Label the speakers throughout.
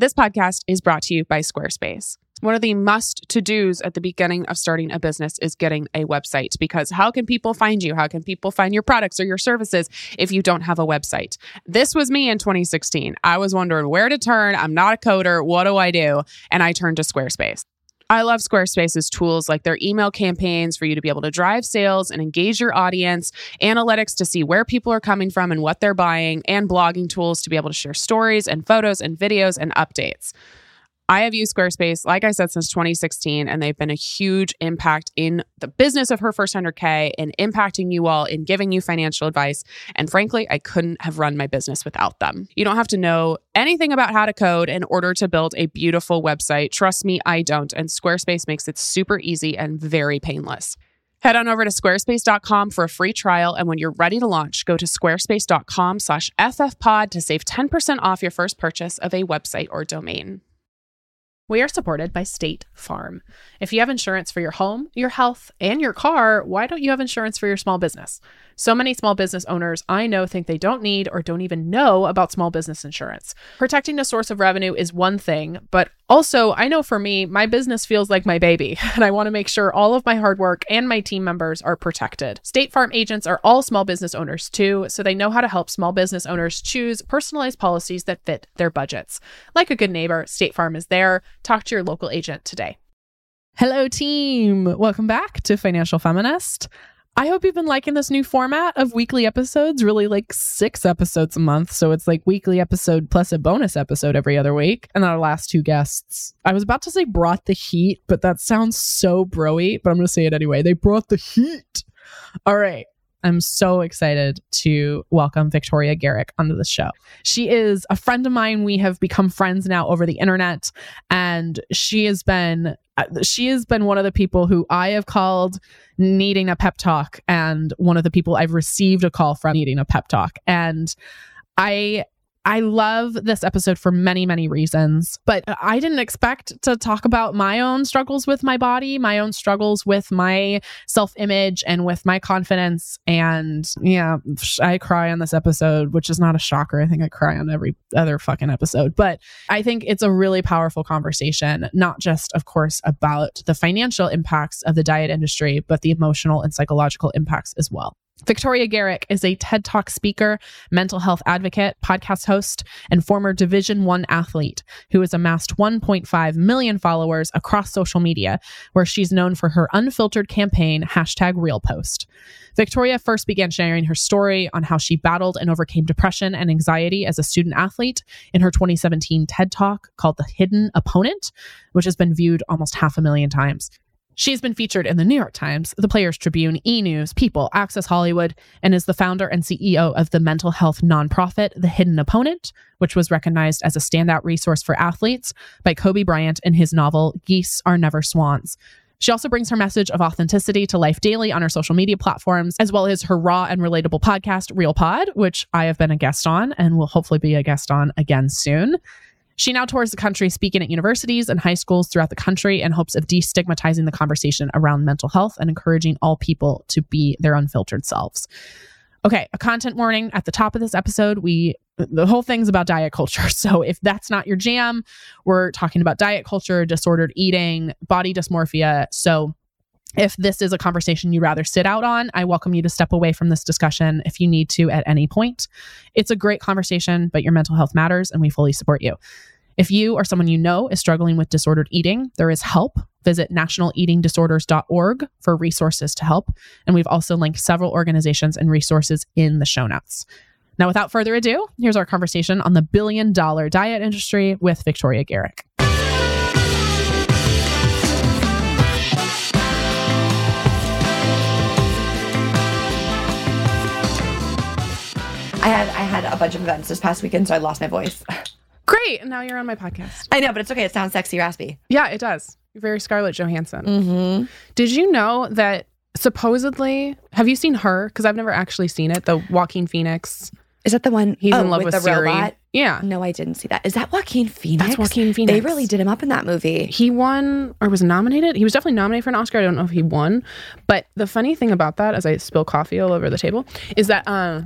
Speaker 1: This podcast is brought to you by Squarespace. One of the must to dos at the beginning of starting a business is getting a website because how can people find you? How can people find your products or your services if you don't have a website? This was me in 2016. I was wondering where to turn. I'm not a coder. What do I do? And I turned to Squarespace. I love Squarespace's tools like their email campaigns for you to be able to drive sales and engage your audience, analytics to see where people are coming from and what they're buying, and blogging tools to be able to share stories and photos and videos and updates. I have used Squarespace, like I said, since 2016, and they've been a huge impact in the business of her first 100K and impacting you all in giving you financial advice. And frankly, I couldn't have run my business without them. You don't have to know anything about how to code in order to build a beautiful website. Trust me, I don't. And Squarespace makes it super easy and very painless. Head on over to squarespace.com for a free trial. And when you're ready to launch, go to squarespace.com slash ffpod to save 10% off your first purchase of a website or domain. We are supported by State Farm. If you have insurance for your home, your health, and your car, why don't you have insurance for your small business? So many small business owners I know think they don't need or don't even know about small business insurance. Protecting a source of revenue is one thing, but also, I know for me, my business feels like my baby, and I want to make sure all of my hard work and my team members are protected. State Farm agents are all small business owners too, so they know how to help small business owners choose personalized policies that fit their budgets. Like a good neighbor, State Farm is there. Talk to your local agent today. Hello, team. Welcome back to Financial Feminist. I hope you've been liking this new format of weekly episodes, really like six episodes a month. So it's like weekly episode plus a bonus episode every other week. And our last two guests, I was about to say brought the heat, but that sounds so broy, but I'm going to say it anyway. They brought the heat. All right. I'm so excited to welcome Victoria Garrick onto the show. She is a friend of mine. We have become friends now over the internet, and she has been uh, she has been one of the people who I have called needing a pep talk, and one of the people I've received a call from needing a pep talk. And I I love this episode for many, many reasons, but I didn't expect to talk about my own struggles with my body, my own struggles with my self image and with my confidence. And yeah, I cry on this episode, which is not a shocker. I think I cry on every other fucking episode, but I think it's a really powerful conversation, not just, of course, about the financial impacts of the diet industry, but the emotional and psychological impacts as well. Victoria Garrick is a TED Talk speaker, mental health advocate, podcast host, and former Division 1 athlete who has amassed 1.5 million followers across social media, where she's known for her unfiltered campaign, hashtag RealPost. Victoria first began sharing her story on how she battled and overcame depression and anxiety as a student athlete in her 2017 TED Talk called The Hidden Opponent, which has been viewed almost half a million times. She's been featured in the New York Times, the Players Tribune, E News, People, Access Hollywood, and is the founder and CEO of the mental health nonprofit, The Hidden Opponent, which was recognized as a standout resource for athletes by Kobe Bryant in his novel, Geese Are Never Swans. She also brings her message of authenticity to life daily on her social media platforms, as well as her raw and relatable podcast, Real Pod, which I have been a guest on and will hopefully be a guest on again soon. She now tours the country speaking at universities and high schools throughout the country in hopes of destigmatizing the conversation around mental health and encouraging all people to be their unfiltered selves. Okay, a content warning at the top of this episode. We the whole thing's about diet culture. So if that's not your jam, we're talking about diet culture, disordered eating, body dysmorphia. So if this is a conversation you'd rather sit out on, I welcome you to step away from this discussion if you need to at any point. It's a great conversation, but your mental health matters and we fully support you. If you or someone you know is struggling with disordered eating, there is help. Visit nationaleatingdisorders.org for resources to help. And we've also linked several organizations and resources in the show notes. Now, without further ado, here's our conversation on the billion dollar diet industry with Victoria Garrick.
Speaker 2: I had I had a bunch of events this past weekend, so I lost my voice.
Speaker 1: Great. And now you're on my podcast.
Speaker 2: I know, but it's okay. It sounds sexy, raspy.
Speaker 1: Yeah, it does. You're very Scarlett Johansson.
Speaker 2: Mm-hmm.
Speaker 1: Did you know that supposedly, have you seen her? Because I've never actually seen it. The Joaquin Phoenix.
Speaker 2: Is that the one?
Speaker 1: He's
Speaker 2: oh,
Speaker 1: in love with,
Speaker 2: the
Speaker 1: Siri.
Speaker 2: robot?
Speaker 1: Yeah.
Speaker 2: No, I didn't see that. Is that Joaquin Phoenix?
Speaker 1: That's Joaquin Phoenix.
Speaker 2: They really did him up in that movie.
Speaker 1: He won or was nominated. He was definitely nominated for an Oscar. I don't know if he won. But the funny thing about that, as I spill coffee all over the table, is that uh,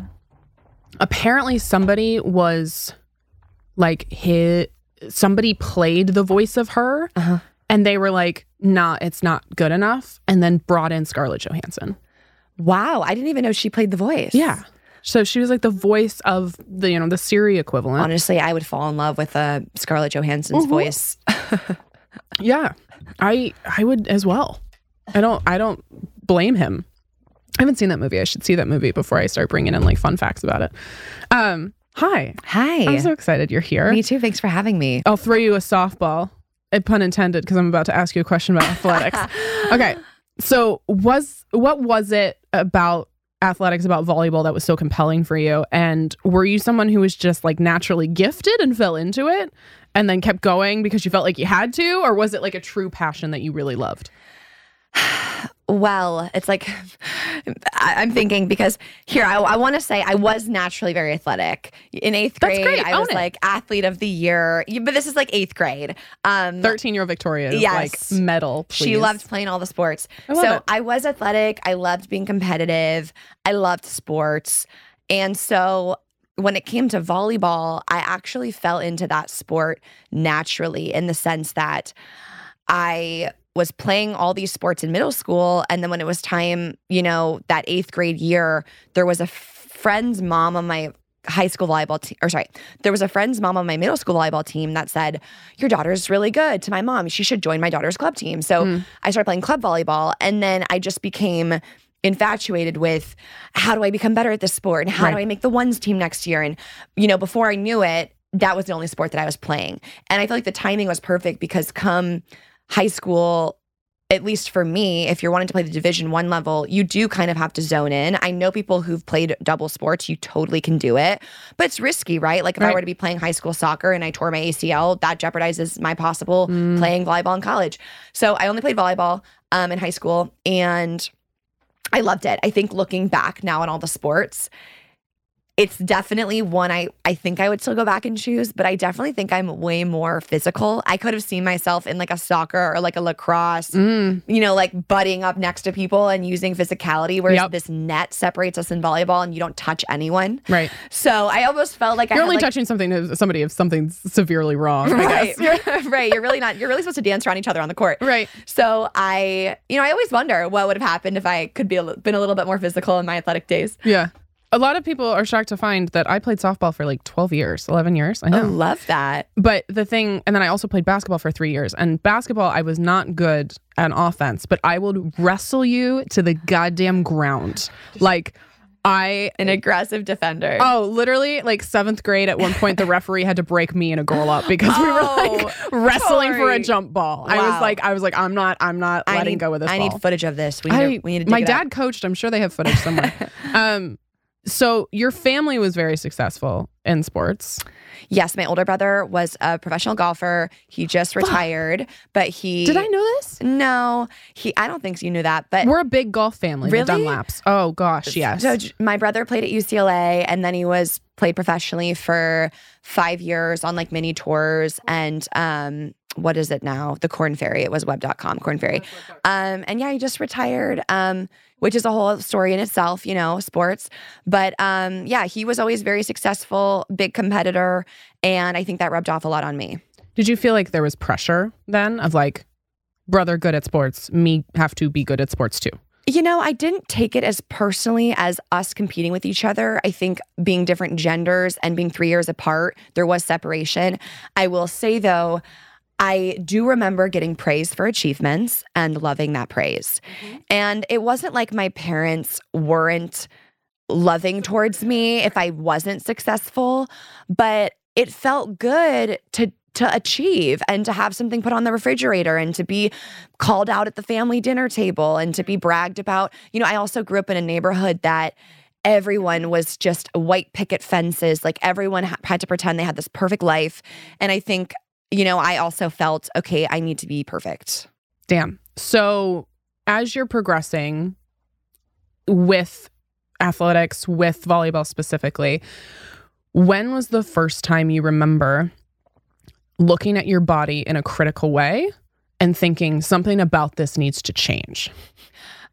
Speaker 1: apparently somebody was like hit somebody played the voice of her
Speaker 2: Uh-huh.
Speaker 1: and they were like, nah, it's not good enough. And then brought in Scarlett Johansson.
Speaker 2: Wow, I didn't even know she played the voice.
Speaker 1: Yeah. So she was like the voice of the, you know, the Siri equivalent.
Speaker 2: Honestly, I would fall in love with uh, Scarlett Johansson's
Speaker 1: Mhm.
Speaker 2: voice.
Speaker 1: Yeah. I I would as well. I don't I don't blame him. I haven't seen that movie. I should see that movie before I start bringing in like fun facts about it. Um, hi.
Speaker 2: Hi.
Speaker 1: I'm so excited you're here.
Speaker 2: Me too. Thanks for having me.
Speaker 1: I'll throw you a softball. Uh, pun intended because I'm about to ask you a question about athletics. Okay. So was what was it about athletics about volleyball that was so compelling for you? And were you someone who was just like naturally gifted and fell into it and then kept going because you felt like you had to? Or was it like a true passion that you really loved?
Speaker 2: Well, it's like I, I'm thinking because here I, I want to say I was naturally very athletic. In eighth grade. I
Speaker 1: Own
Speaker 2: was
Speaker 1: it.
Speaker 2: like athlete of the year. But this is like eighth grade. Um,
Speaker 1: 13 year old Victoria is
Speaker 2: Yes.
Speaker 1: like medal.
Speaker 2: She loved playing all the sports.
Speaker 1: I
Speaker 2: so
Speaker 1: it.
Speaker 2: I was athletic. I loved being competitive. I loved sports. And so when it came to volleyball, I actually fell into that sport naturally in the sense that I was playing all these sports in middle school. And then when it was time, you know, that eighth grade year, there was a friend's mom on my high school volleyball team, or sorry, there was a friend's mom on my middle school volleyball team that said, Your daughter's really good to my mom. She should join my daughter's club team. So
Speaker 1: Mm.
Speaker 2: I started playing club volleyball. And then I just became infatuated with how do I become better at this sport and how do I make the ones team next year? And, you know, before I knew it, that was the only sport that I was playing. And I feel like the timing was perfect because come high school, at least for me, if you're wanting to play the division one level, you do kind of have to zone in. I know people who've played double sports, you totally can do it, but it's risky, right? Like if I were to be playing high school soccer and I tore my ACL, that jeopardizes my possible
Speaker 1: Mm.
Speaker 2: playing volleyball in college. So I only played volleyball um, in high school and I loved it. I think looking back now on all the sports, it's definitely one I, I think I would still go back and choose, but I definitely think I'm way more physical. I could have seen myself in like a soccer or like a lacrosse,
Speaker 1: Mm,
Speaker 2: you know, like butting up next to people and using physicality, whereas
Speaker 1: Yep.
Speaker 2: this net separates us in volleyball and you don't touch anyone.
Speaker 1: right.
Speaker 2: So I almost felt like
Speaker 1: You're
Speaker 2: had,
Speaker 1: only
Speaker 2: like,
Speaker 1: touching something to somebody if something's severely wrong.
Speaker 2: Right, right. You're really not. You're really supposed to dance around each other on the court.
Speaker 1: Right.
Speaker 2: So I, you know, I always wonder what would have happened if I could be a, been a little bit more physical in my athletic days.
Speaker 1: Yeah. A lot of people are shocked to find that I played softball for like 12 years, 11 years. I
Speaker 2: I
Speaker 1: know.
Speaker 2: love that.
Speaker 1: But the thing, and then I also played basketball for three years. And basketball, I was not good at offense, but I would wrestle you to the goddamn ground. Like, I.
Speaker 2: An aggressive defender.
Speaker 1: Oh, literally, like seventh grade. At one point, the referee had to break me and a girl up because we were like wrestling for a jump ball. I was like, I was like, I'm not, I'm not
Speaker 2: I
Speaker 1: letting
Speaker 2: need,
Speaker 1: go with this
Speaker 2: I
Speaker 1: ball.
Speaker 2: need footage of this. We need,
Speaker 1: I,
Speaker 2: to, we need to
Speaker 1: my dad
Speaker 2: up.
Speaker 1: coached. I'm sure they have footage somewhere. um, so your family was very successful in sports.
Speaker 2: Yes, my older brother was a professional golfer. He just retired, but he
Speaker 1: Did I know this?
Speaker 2: No, he. I don't think you knew that, but
Speaker 1: We're a big golf family. The
Speaker 2: Really?
Speaker 1: Dunlaps. Oh gosh, yes.
Speaker 2: So my brother played at UCLA and then he was played professionally for five years on like mini tours and um what is it now? The Korn Ferry. It was web.com, Korn Ferry. Um and yeah, he just retired. Um which is a whole story in itself, you know, sports. But um yeah, he was always very successful, big competitor, and I think that rubbed off a lot on me.
Speaker 1: Did you feel like there was pressure then of like, brother good at sports, me have to be good at sports too?
Speaker 2: You know, I didn't take it as personally as us competing with each other. I think being different genders and being three years apart, there was separation. I will say though, I do remember getting praise for achievements and loving that praise. Mm-hmm. And it wasn't like my parents weren't loving towards me if I wasn't successful, but it felt good to to achieve and to have something put on the refrigerator and to be called out at the family dinner table and to be bragged about. You know, I also grew up in a neighborhood that everyone mm-hmm. was just white picket fences. Like everyone had to pretend they had this perfect life. And I think, you know, I also felt, okay, I need to be perfect.
Speaker 1: Damn. So as you're progressing with athletics, with volleyball specifically, when was the first time you remember looking at your body in a critical way and thinking something about this needs to change?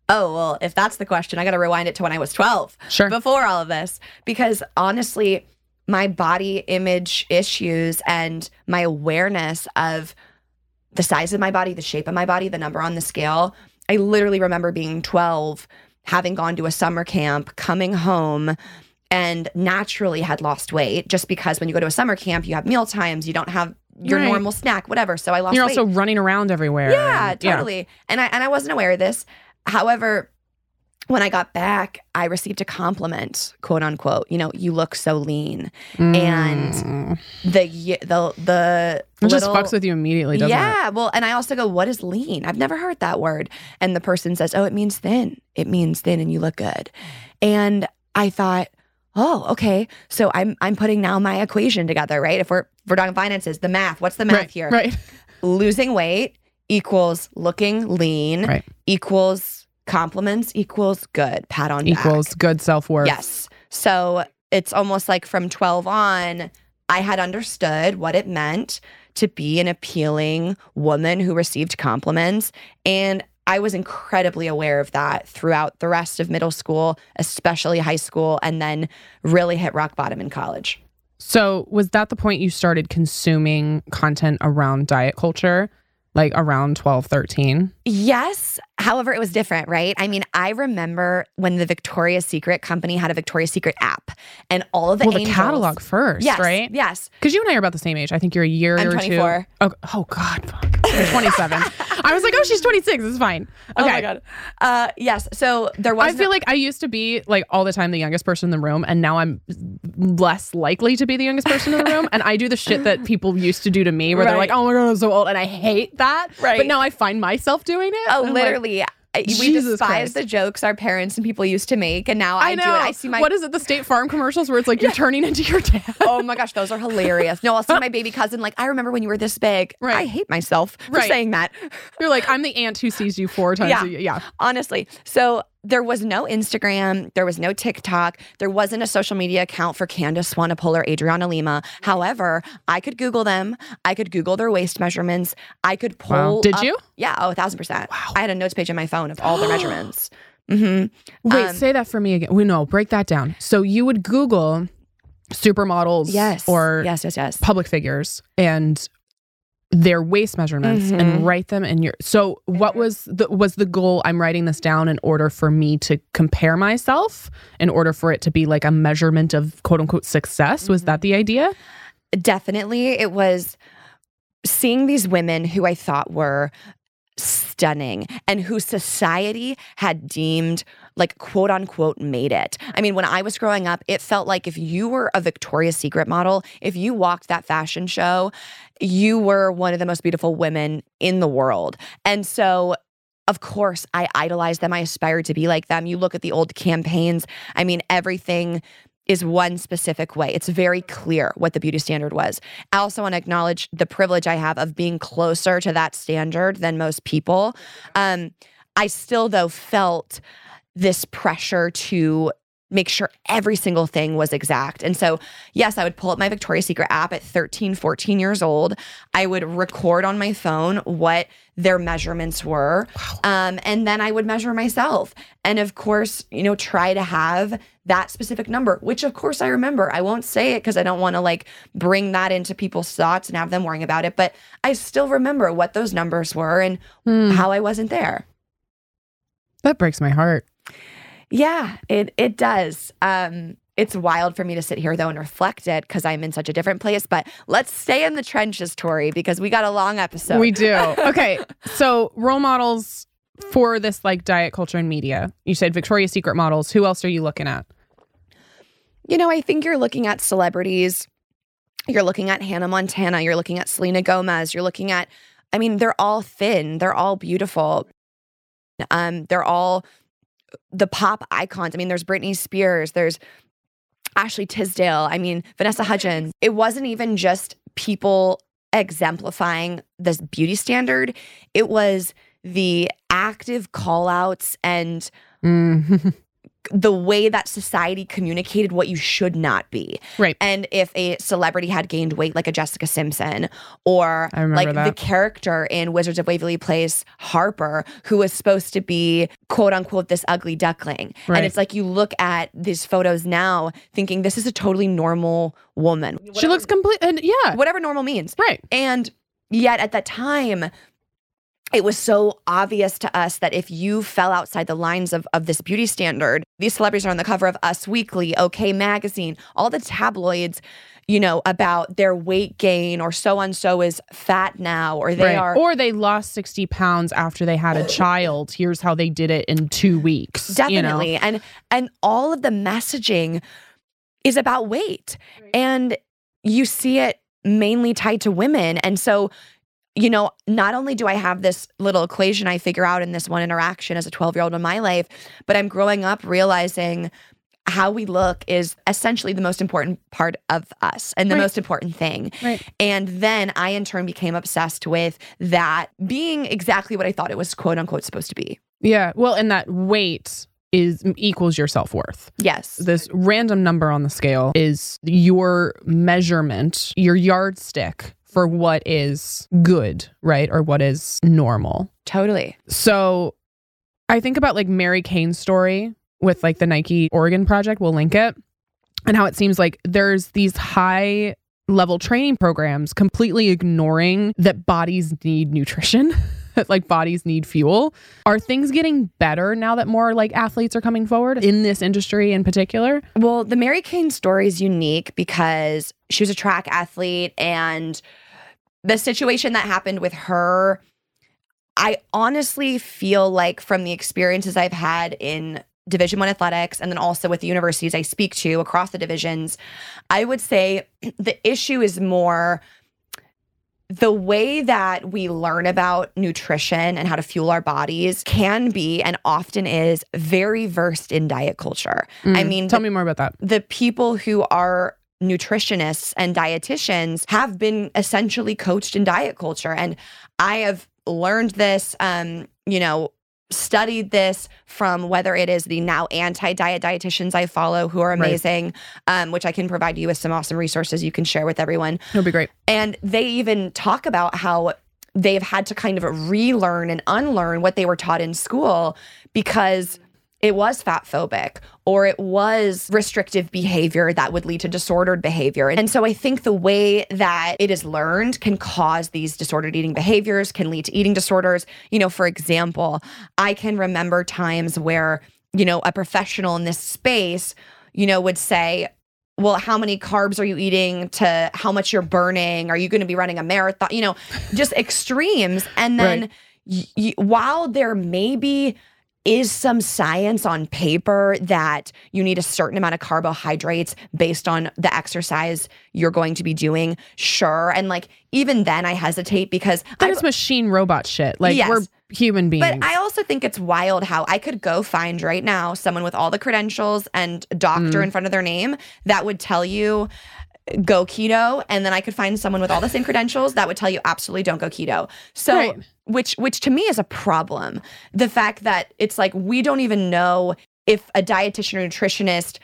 Speaker 2: Oh, well, if that's the question, I got to rewind it to when I was 12.
Speaker 1: Sure.
Speaker 2: before all of this because honestly my body image issues and my awareness of the size of my body, the shape of my body, the number on the scale. I literally remember being 12, having gone to a summer camp, coming home, and naturally had lost weight just because when you go to a summer camp, you have meal times, you don't have your
Speaker 1: Right.
Speaker 2: normal snack, whatever. So I lost
Speaker 1: You're
Speaker 2: weight.
Speaker 1: also running around everywhere.
Speaker 2: Yeah,
Speaker 1: and-
Speaker 2: totally. And I and I wasn't aware of this. However, when I got back, I received a compliment, quote unquote. You know, you look so lean. And
Speaker 1: Mm.
Speaker 2: The y- the the
Speaker 1: it just fucks with you immediately, doesn't it?
Speaker 2: yeah, well, and I also go, "What is lean?" I've never heard that word. And the person says, "Oh, it means thin. It means thin, and you look good." And I thought, "Oh, okay." So I'm I'm putting now my equation together, right? If we're if we're talking finances, the math. What's the math
Speaker 1: right,
Speaker 2: here?
Speaker 1: Right.
Speaker 2: losing weight equals looking lean
Speaker 1: Right.
Speaker 2: equals compliments equals good pat on
Speaker 1: Equals
Speaker 2: back.
Speaker 1: good self worth.
Speaker 2: yes so it's almost like from 12 on i had understood what it meant to be an appealing woman who received compliments and i was incredibly aware of that throughout the rest of middle school especially high school and then really hit rock bottom in college
Speaker 1: So, was that the point you started consuming content around diet culture, like around 12, 13?
Speaker 2: Yes. However, it was different, right? I mean, I remember when the Victoria's Secret company had a Victoria's Secret app and all of the
Speaker 1: well, the catalog first,
Speaker 2: yes,
Speaker 1: right?
Speaker 2: Yes.
Speaker 1: Because you and I are about the same age. I think you're a year
Speaker 2: I'm
Speaker 1: or
Speaker 2: 24.
Speaker 1: two. Oh, oh God, fuck. You're 27. I was like, oh, she's 26. It's fine. Okay.
Speaker 2: Oh my god. Uh yes. So there was
Speaker 1: I feel like I used to be like all the time the youngest person in the room, and now I'm less likely to be the youngest person in the room. And I do the shit that people used to do to me, where they're like, "Oh my god, I'm so old," and I hate that.
Speaker 2: Right.
Speaker 1: But now I find myself doing it.
Speaker 2: Oh,
Speaker 1: I'm
Speaker 2: literally. I- we
Speaker 1: Jesus
Speaker 2: despise
Speaker 1: Christ.
Speaker 2: the jokes our parents and people used to make, and now I,
Speaker 1: I know.
Speaker 2: do it. I see my.
Speaker 1: what is it? The State Farm commercials where it's like you're turning into your dad.
Speaker 2: Oh my gosh, those are hilarious. No, I'll see my baby cousin. Like, I remember when you were this big.
Speaker 1: Right.
Speaker 2: I hate myself for
Speaker 1: Right.
Speaker 2: saying that.
Speaker 1: You're like, I'm the aunt who sees you four times.
Speaker 2: Yeah.
Speaker 1: a year. yeah.
Speaker 2: honestly. So there was no Instagram, there was no TikTok, there wasn't a social media account for Candice Swanepoel or Adriana Lima. However, I could Google them. I could Google their waist measurements. I could pull.
Speaker 1: Wow. Did
Speaker 2: up-
Speaker 1: you?
Speaker 2: Yeah. Oh, a thousand percent. Wow. I had a notes page on my phone of all their measurements. hmm
Speaker 1: Wait,
Speaker 2: Um,
Speaker 1: say that for me again. We know. Break that down. So you would Google supermodels,
Speaker 2: Yes.
Speaker 1: or
Speaker 2: yes, yes, yes.
Speaker 1: public figures and their waist measurements
Speaker 2: Mhm.
Speaker 1: and write them in your so what was the was the goal? I'm writing this down in order for me to compare myself in order for it to be like a measurement of quote unquote success. Was that the idea?
Speaker 2: Definitely, it was seeing these women who I thought were stunning and who society had deemed like quote unquote made it. I mean, when I was growing up, it felt like if you were a Victoria's Secret model, if you walked that fashion show, you were one of the most beautiful women in the world. And so of course, I idolized them. I aspired to be like them. You look at the old campaigns. I mean, everything is one specific way. It's very clear what the beauty standard was. I also want to acknowledge the privilege I have of being closer to that standard than most people. Um, I still, though, felt this pressure to make sure every single thing was exact. And so, yes, I would pull up my Victoria's Secret app at 13, 14 years old. I would record on my phone what their measurements were. Um, and then I would measure myself. And of course, you know, try to have that specific number, which of course I remember. I won't say it because I don't want to like bring that into people's thoughts and have them worrying about it. But I still remember what those numbers were and
Speaker 1: Hmm,
Speaker 2: how I wasn't there.
Speaker 1: that breaks my heart
Speaker 2: Yeah, it it does. Um, it's wild for me to sit here though and reflect it because I'm in such a different place. But let's stay in the trenches, Tori, because we got a long episode.
Speaker 1: we do okay so role models for this like diet culture and media you said victoria's secret models who else are you looking at
Speaker 2: You know, I think you're looking at celebrities. You're looking at Hannah Montana. You're looking at Selena Gomez. You're looking at, I mean, they're all thin. They're all beautiful. Um, they're all the pop icons. I mean, there's Britney Spears. There's Ashley Tisdale. I mean, Vanessa Hudgens. It wasn't even just people exemplifying this beauty standard. It was the active call outs and
Speaker 1: Mm.
Speaker 2: the way that society communicated what you should not be.
Speaker 1: Right.
Speaker 2: And if a celebrity had gained weight like a Jessica Simpson or
Speaker 1: I remember
Speaker 2: like the character in Wizards of Waverly Place, Harper, who was supposed to be quote unquote this ugly duckling.
Speaker 1: Right.
Speaker 2: And it's like you look at these photos now thinking this is a totally normal woman.
Speaker 1: She looks complete and yeah.
Speaker 2: whatever normal means.
Speaker 1: Right.
Speaker 2: And yet at that time, it was so obvious to us that if you fell outside the lines of, of this beauty standard, these celebrities are on the cover of Us Weekly, OK Magazine, all the tabloids, you know, about their weight gain or so and so is fat now or they
Speaker 1: right.
Speaker 2: are
Speaker 1: or they lost 60 pounds after they had a child. Here's how they did it in two weeks. you know?
Speaker 2: definitely and and all of the messaging is about weight and you see it mainly tied to women and so you know not only do i have this little equation i figure out in this one interaction as a 12 year old in my life but i'm growing up realizing how we look is essentially the most important part of us and the
Speaker 1: Right.
Speaker 2: most important thing
Speaker 1: Right.
Speaker 2: and then i in turn became obsessed with that being exactly what i thought it was quote unquote supposed to be
Speaker 1: Yeah. Well, and that weight is equals your self worth.
Speaker 2: yes
Speaker 1: This random number on the scale is your measurement, your yardstick for what is good, right? Or what is normal.
Speaker 2: totally
Speaker 1: So I think about like Mary Cain's story with like the Nike Oregon project. We'll link it. And how it seems like there's these high level training programs completely ignoring that bodies need nutrition, like bodies need fuel. Are things getting better now that more like athletes are coming forward in this industry in particular?
Speaker 2: Well, the Mary Cain story is unique because she was a track athlete and the situation that happened with her I honestly feel like from the experiences I've had in Division 1 athletics and then also with the universities I speak to across the divisions, I would say the issue is more the way that we learn about nutrition and how to fuel our bodies can be and often is very versed in diet culture. I
Speaker 1: Mm.
Speaker 2: mean,
Speaker 1: tell
Speaker 2: the-
Speaker 1: me more about that.
Speaker 2: the people who are nutritionists and dietitians have been essentially coached in diet culture and i have learned this um you know studied this from whether it is the now anti-diet dietitians i follow who are
Speaker 1: Right.
Speaker 2: amazing um, which i can provide you with some awesome resources you can share with everyone
Speaker 1: It'll be great.
Speaker 2: and they even talk about how they've had to kind of relearn and unlearn what they were taught in school because it was fat phobic or it was restrictive behavior that would lead to disordered behavior. And so I think the way that it is learned can cause these disordered eating behaviors, can lead to eating disorders. You know, for example, I can remember times where, you know, a professional in this space, you know, would say, well, how many carbs are you eating to how much you're burning? Are you going to be running a marathon? You know, just extremes. And then y- y- while there maybe is some science on paper that you need a certain amount of carbohydrates based on the exercise you're going to be doing, sure. And like even then I hesitate because
Speaker 1: That is machine robot shit. Like
Speaker 2: Yes.
Speaker 1: we're human beings.
Speaker 2: but I also think it's wild how I could go find right now someone with all the credentials and doctor
Speaker 1: Mm.
Speaker 2: in front of their name that would tell you go keto and then I could find someone with all the same credentials that would tell you absolutely don't go keto. So
Speaker 1: Right.
Speaker 2: which which to me is a problem. The fact that it's like we don't even know if a dietitian or nutritionist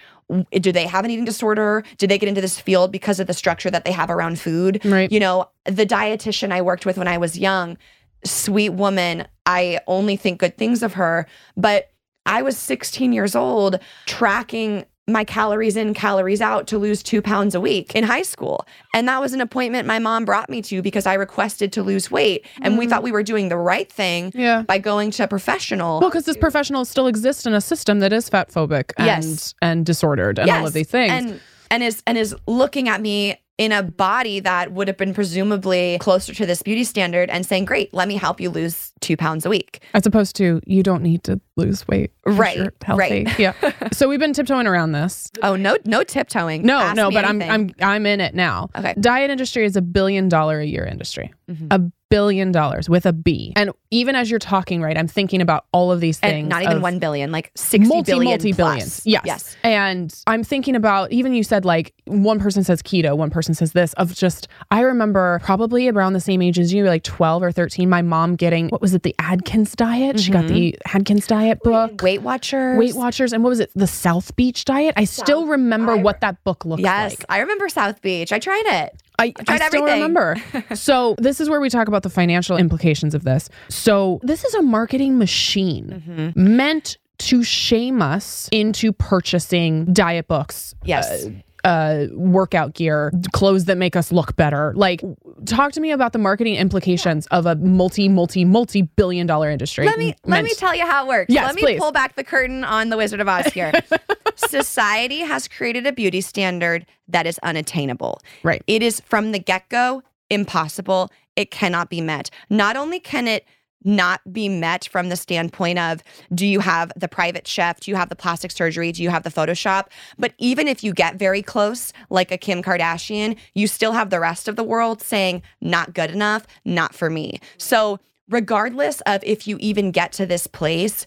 Speaker 2: do they have an eating disorder? Did they get into this field because of the structure that they have around food?
Speaker 1: Right.
Speaker 2: You know, the dietitian I worked with when I was young, sweet woman. I only think good things of her. But I was 16 years old tracking my calories in, calories out to lose two pounds a week in high school. And that was an appointment my mom brought me to because I requested to lose weight. And we mm. thought we were doing the right thing
Speaker 1: yeah.
Speaker 2: by going to a professional.
Speaker 1: Well, because this professional still exists in a system that is fat phobic and
Speaker 2: Yes.
Speaker 1: and disordered and all of these things.
Speaker 2: And and is and is looking at me in a body that would have been presumably closer to this beauty standard and saying, Great, let me help you lose two pounds a week.
Speaker 1: As opposed to you don't need to lose weight.
Speaker 2: Right,
Speaker 1: healthy.
Speaker 2: right.
Speaker 1: Yeah. so we've been tiptoeing around this.
Speaker 2: Oh, no, no tiptoeing.
Speaker 1: No,
Speaker 2: Ask
Speaker 1: no, but I'm. I'm I'm in it now.
Speaker 2: Okay.
Speaker 1: Diet industry is a billion dollar a year industry.
Speaker 2: Mhm.
Speaker 1: A billion dollars with a B. And even as you're talking, right, I'm thinking about all of these things.
Speaker 2: and not even one billion, like sixty
Speaker 1: multi
Speaker 2: billion
Speaker 1: multi billions. Yes.
Speaker 2: Yes.
Speaker 1: And I'm thinking about even you said like one person says keto, one person says this. Of just I remember probably around the same age as you, like 12 or 13. My mom getting what was it, the Atkins diet? She got the
Speaker 2: Mm-hmm.
Speaker 1: Diet. Diet book.
Speaker 2: Weight Watchers.
Speaker 1: Weight Watchers, and what was it? The South Beach diet. I still remember
Speaker 2: I-
Speaker 1: what that book looked
Speaker 2: Yes,
Speaker 1: like.
Speaker 2: Yes, I remember South Beach. I tried it.
Speaker 1: I,
Speaker 2: tried
Speaker 1: I still
Speaker 2: everything.
Speaker 1: remember. so this is where we talk about the financial implications of this. So this is a marketing machine
Speaker 2: Mm-hmm.
Speaker 1: meant to shame us into purchasing diet books.
Speaker 2: Yes.
Speaker 1: uh, uh, workout gear, clothes that make us look better. Like, talk to me about the marketing implications of a multi, multi, multi billion dollar industry.
Speaker 2: Let me let me tell you how it works.
Speaker 1: Yes,
Speaker 2: let me
Speaker 1: please.
Speaker 2: pull back the curtain on the Wizard of Oz here. Society has created a beauty standard that is unattainable.
Speaker 1: Right.
Speaker 2: It is from the get-go impossible. It cannot be met. Not only can it not be met from the standpoint of do you have the private chef, do you have the plastic surgery, do you have the Photoshop? But even if you get very close, like a Kim Kardashian, you still have the rest of the world saying, not good enough, not for me. So, regardless of if you even get to this place,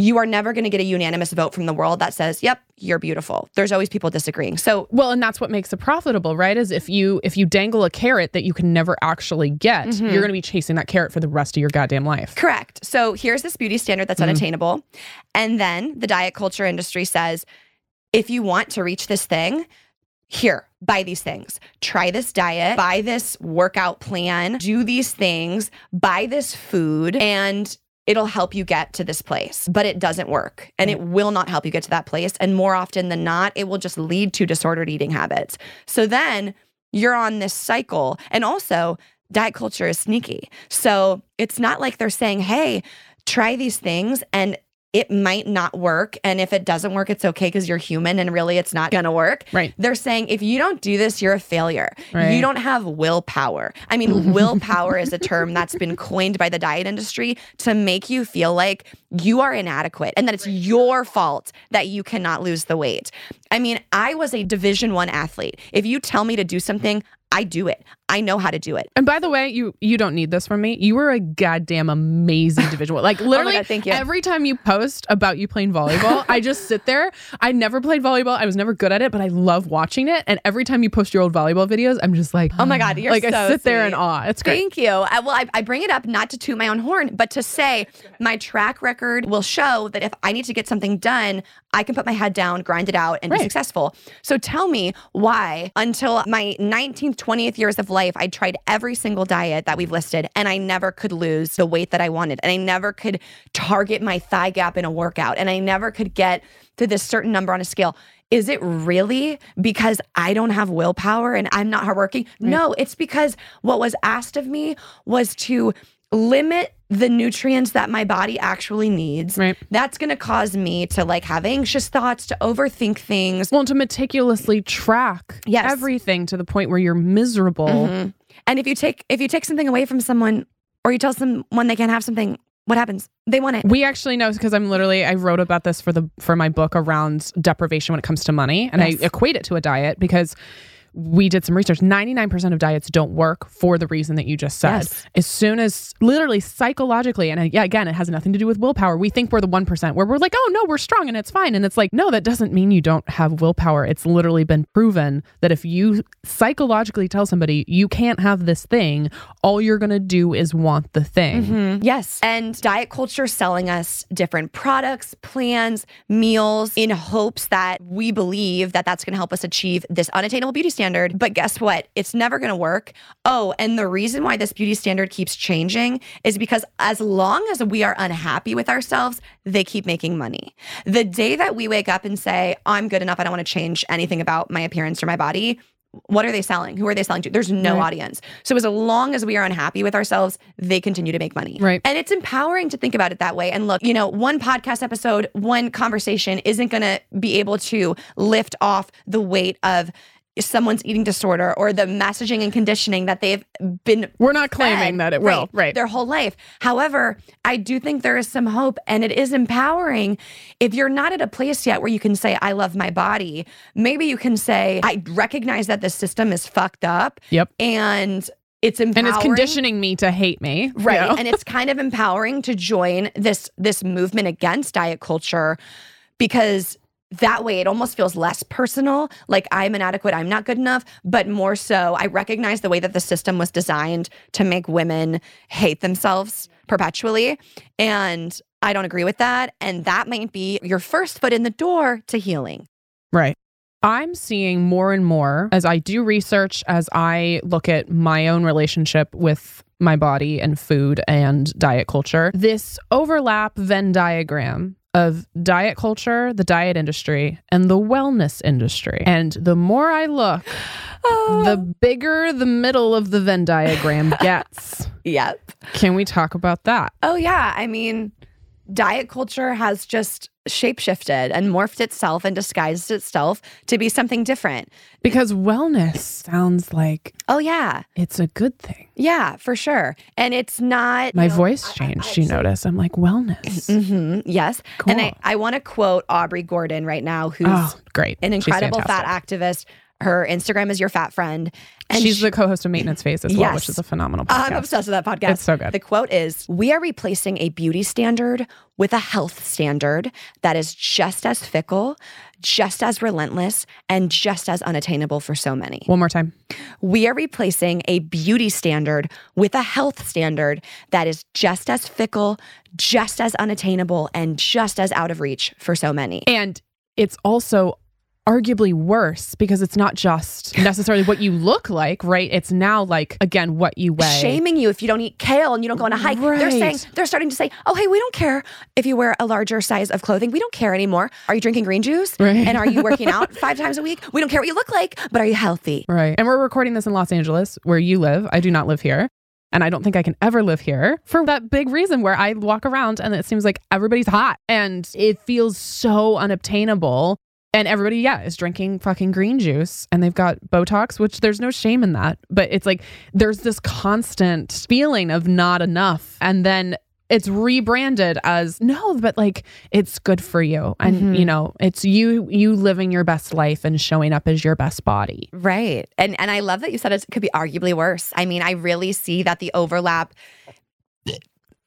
Speaker 2: you are never going to get a unanimous vote from the world that says, yep, you're beautiful. There's always people disagreeing. So,
Speaker 1: Well, and that's what makes it profitable, right? Is if you if you dangle a carrot that you can never actually get,
Speaker 2: Mm-hmm.
Speaker 1: you're going to be chasing that carrot for the rest of your goddamn life.
Speaker 2: Correct. So here's this beauty standard that's unattainable. And then the diet culture industry says if you want to reach this thing, here, buy these things. Try this diet, buy this workout plan, do these things, buy this food, and it'll help you get to this place. But it doesn't work and it mm. will not help you get to that place. And more often than not, it will just lead to disordered eating habits. So then you're on this cycle. And also, diet culture is sneaky. So it's not like they're saying, hey, try these things and it might not work. And if it doesn't work, it's okay because you're human and really it's not going to work.
Speaker 1: Right.
Speaker 2: They're saying if you don't do this, you're a failure.
Speaker 1: Right.
Speaker 2: You don't have willpower. I mean, willpower is a term that's been coined by the diet industry to make you feel like you are inadequate and that it's your fault that you cannot lose the weight. I mean, I was a division 1 athlete. If you tell me to do something, I do it. I know how to do it.
Speaker 1: And by the way, you you don't need this from me. You were a goddamn amazing individual. Like oh literally,
Speaker 2: Oh God,
Speaker 1: every time you post about you playing volleyball, I just sit there. I never played volleyball. I was never good at it, but I love watching it. And every time you post your old volleyball videos, I'm just like,
Speaker 2: Oh my God, you're
Speaker 1: like I
Speaker 2: so
Speaker 1: sit there in awe. It's great.
Speaker 2: Thank you. I, well, I, I bring it up not to toot my own horn, but to say my track record will show that if I need to get something done, I can put my head down, grind it out, and be successful. So tell me why, until my 19th, 20th years of life, I tried every single diet that we've listed, and I never could lose the weight that I wanted, and I never could target my thigh gap in a workout, and I never could get to this certain number on a scale. Is it really because I don't have willpower and I'm not hardworking? No, it's because what was asked of me was to limit the nutrients that my body actually needs.
Speaker 1: Right.
Speaker 2: That's going to cause me to like have anxious thoughts, to overthink things.
Speaker 1: Well, to meticulously track
Speaker 2: Yes.
Speaker 1: everything to the point where you're miserable.
Speaker 2: Mhm. And if you take if you take something away from someone or you tell someone they can't have something, what happens? They want it.
Speaker 1: We actually know because I'm literally I wrote about this for the for my book around deprivation when it comes to money, and
Speaker 2: Yes.
Speaker 1: I equate it to a diet because we did some research. 99% of diets don't work for the reason that you just said.
Speaker 2: Yes.
Speaker 1: As soon as literally psychologically, and uh, yeah, again, it has nothing to do with willpower. We think we're the 1% where we're like, oh no, we're strong and it's fine. And it's like, no, that doesn't mean you don't have willpower. It's literally been proven that if you psychologically tell somebody you can't have this thing, all you're going to do is want the thing.
Speaker 2: Mm-hmm. Yes. And diet culture selling us different products, plans, meals in hopes that we believe that that's going to help us achieve this unattainable beauty standard. But guess what? It's never going to work. Oh, and the reason why this beauty standard keeps changing is because as long as we are unhappy with ourselves, they keep making money. The day that we wake up and say, I'm good enough, I don't want to change anything about my appearance or my body, what are they selling? Who are they selling to? There's no
Speaker 1: Right.
Speaker 2: audience. So as long as we are unhappy with ourselves, they continue to make money.
Speaker 1: Right.
Speaker 2: And it's empowering to think about it that way. And look, you know, one podcast episode, one conversation isn't going to be able to lift off the weight of someone's eating disorder or the messaging and conditioning that they've been
Speaker 1: We're not claiming that it will. Right.
Speaker 2: their whole life. However, I do think there is some hope and it is empowering. If you're not at a place yet where you can say, I love my body, maybe you can say, I recognize that the system is fucked up
Speaker 1: Yep.
Speaker 2: and it's empowering.
Speaker 1: And it's conditioning me to hate me. you
Speaker 2: Right.
Speaker 1: know?
Speaker 2: and it's kind of empowering to join this this movement against diet culture because that way it almost feels less personal like i'm inadequate i'm not good enough but more so i recognize the way that the system was designed to make women hate themselves perpetually and i don't agree with that and that might be your first foot in the door to healing
Speaker 1: Right. I'm seeing more and more as I do research, as I look at my own relationship with my body and food and diet culture, this overlap Venn diagram of diet culture, the diet industry, and the wellness industry. And the more I look, ah. the bigger the middle of the Venn diagram gets.
Speaker 2: yep
Speaker 1: Can we talk about that?
Speaker 2: Oh, yeah. I mean, diet culture has just shapeshifted and morphed itself and disguised itself to be something different.
Speaker 1: Because wellness sounds like
Speaker 2: Oh, yeah.
Speaker 1: it's a good thing.
Speaker 2: Yeah, for sure. And it's not.
Speaker 1: My voice changed, you notice. I'm like, wellness.
Speaker 2: hmm yes.
Speaker 1: Cool.
Speaker 2: And I, I want to quote Aubrey Gordon right now, who's
Speaker 1: Oh, great.
Speaker 2: an incredible fat activist. Her Instagram is your fat friend. And
Speaker 1: She's
Speaker 2: she-
Speaker 1: the co-host of Maintenance Phase as well,
Speaker 2: Yes.
Speaker 1: which is a phenomenal podcast.
Speaker 2: I'm obsessed with that podcast.
Speaker 1: It's so good.
Speaker 2: The quote is We are replacing a beauty standard with a health standard that is just as fickle, just as relentless, and just as unattainable for so many.
Speaker 1: One more time.
Speaker 2: We are replacing a beauty standard with a health standard that is just as fickle, just as unattainable, and just as out of reach for so many.
Speaker 1: And it's also arguably worse because it's not just necessarily what you look like, right? It's now like again what you weigh.
Speaker 2: Shaming you if you don't eat kale and you don't go on a hike. They're saying they're starting to say, "Oh, hey, we don't care if you wear a larger size of clothing. We don't care anymore. Are you drinking green juice?
Speaker 1: Right.
Speaker 2: And are you working out five times a week? We don't care what you look like, but are you healthy?"
Speaker 1: Right. And we're recording this in Los Angeles where you live. I do not live here. And I don't think I can ever live here for that big reason where I walk around and it seems like everybody's hot and it feels so unobtainable. And everybody, yeah, is drinking fucking green juice and they've got Botox, which there's no shame in that. But it's like there's this constant feeling of not enough. And then it's rebranded as no, but like it's good for you. And
Speaker 2: Mhm.
Speaker 1: you know, it's you you living your best life and showing up as your best body.
Speaker 2: Right. And and I love that you said it could be arguably worse. I mean, I really see that the overlap.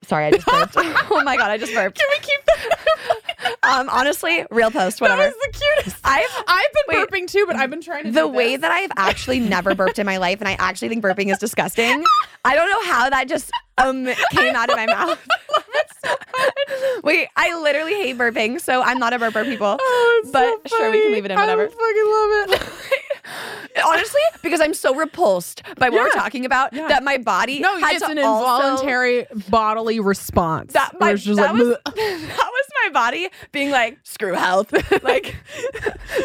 Speaker 2: Sorry, I just burped. oh my god, I just burped.
Speaker 1: Can we keep that?
Speaker 2: Um, honestly, real post, whatever.
Speaker 1: That was the cutest.
Speaker 2: I've
Speaker 1: I've been
Speaker 2: Wait.
Speaker 1: burping too, but I've been trying to
Speaker 2: the way that I've actually never burped in my life, and I actually think burping is disgusting. I don't know how that just um came out of my mouth. Wait, I literally hate burping, so I'm not a burper, people.
Speaker 1: Oh, it's
Speaker 2: but
Speaker 1: so
Speaker 2: sure, we can leave it in,
Speaker 1: I
Speaker 2: whatever.
Speaker 1: fucking love it.
Speaker 2: Honestly, because I'm so repulsed by what we're talking about
Speaker 1: Yeah.
Speaker 2: that my body
Speaker 1: No,
Speaker 2: had
Speaker 1: it's an involuntary bodily response.
Speaker 2: that my
Speaker 1: just
Speaker 2: that,
Speaker 1: like,
Speaker 2: was, that was my body being like screw health like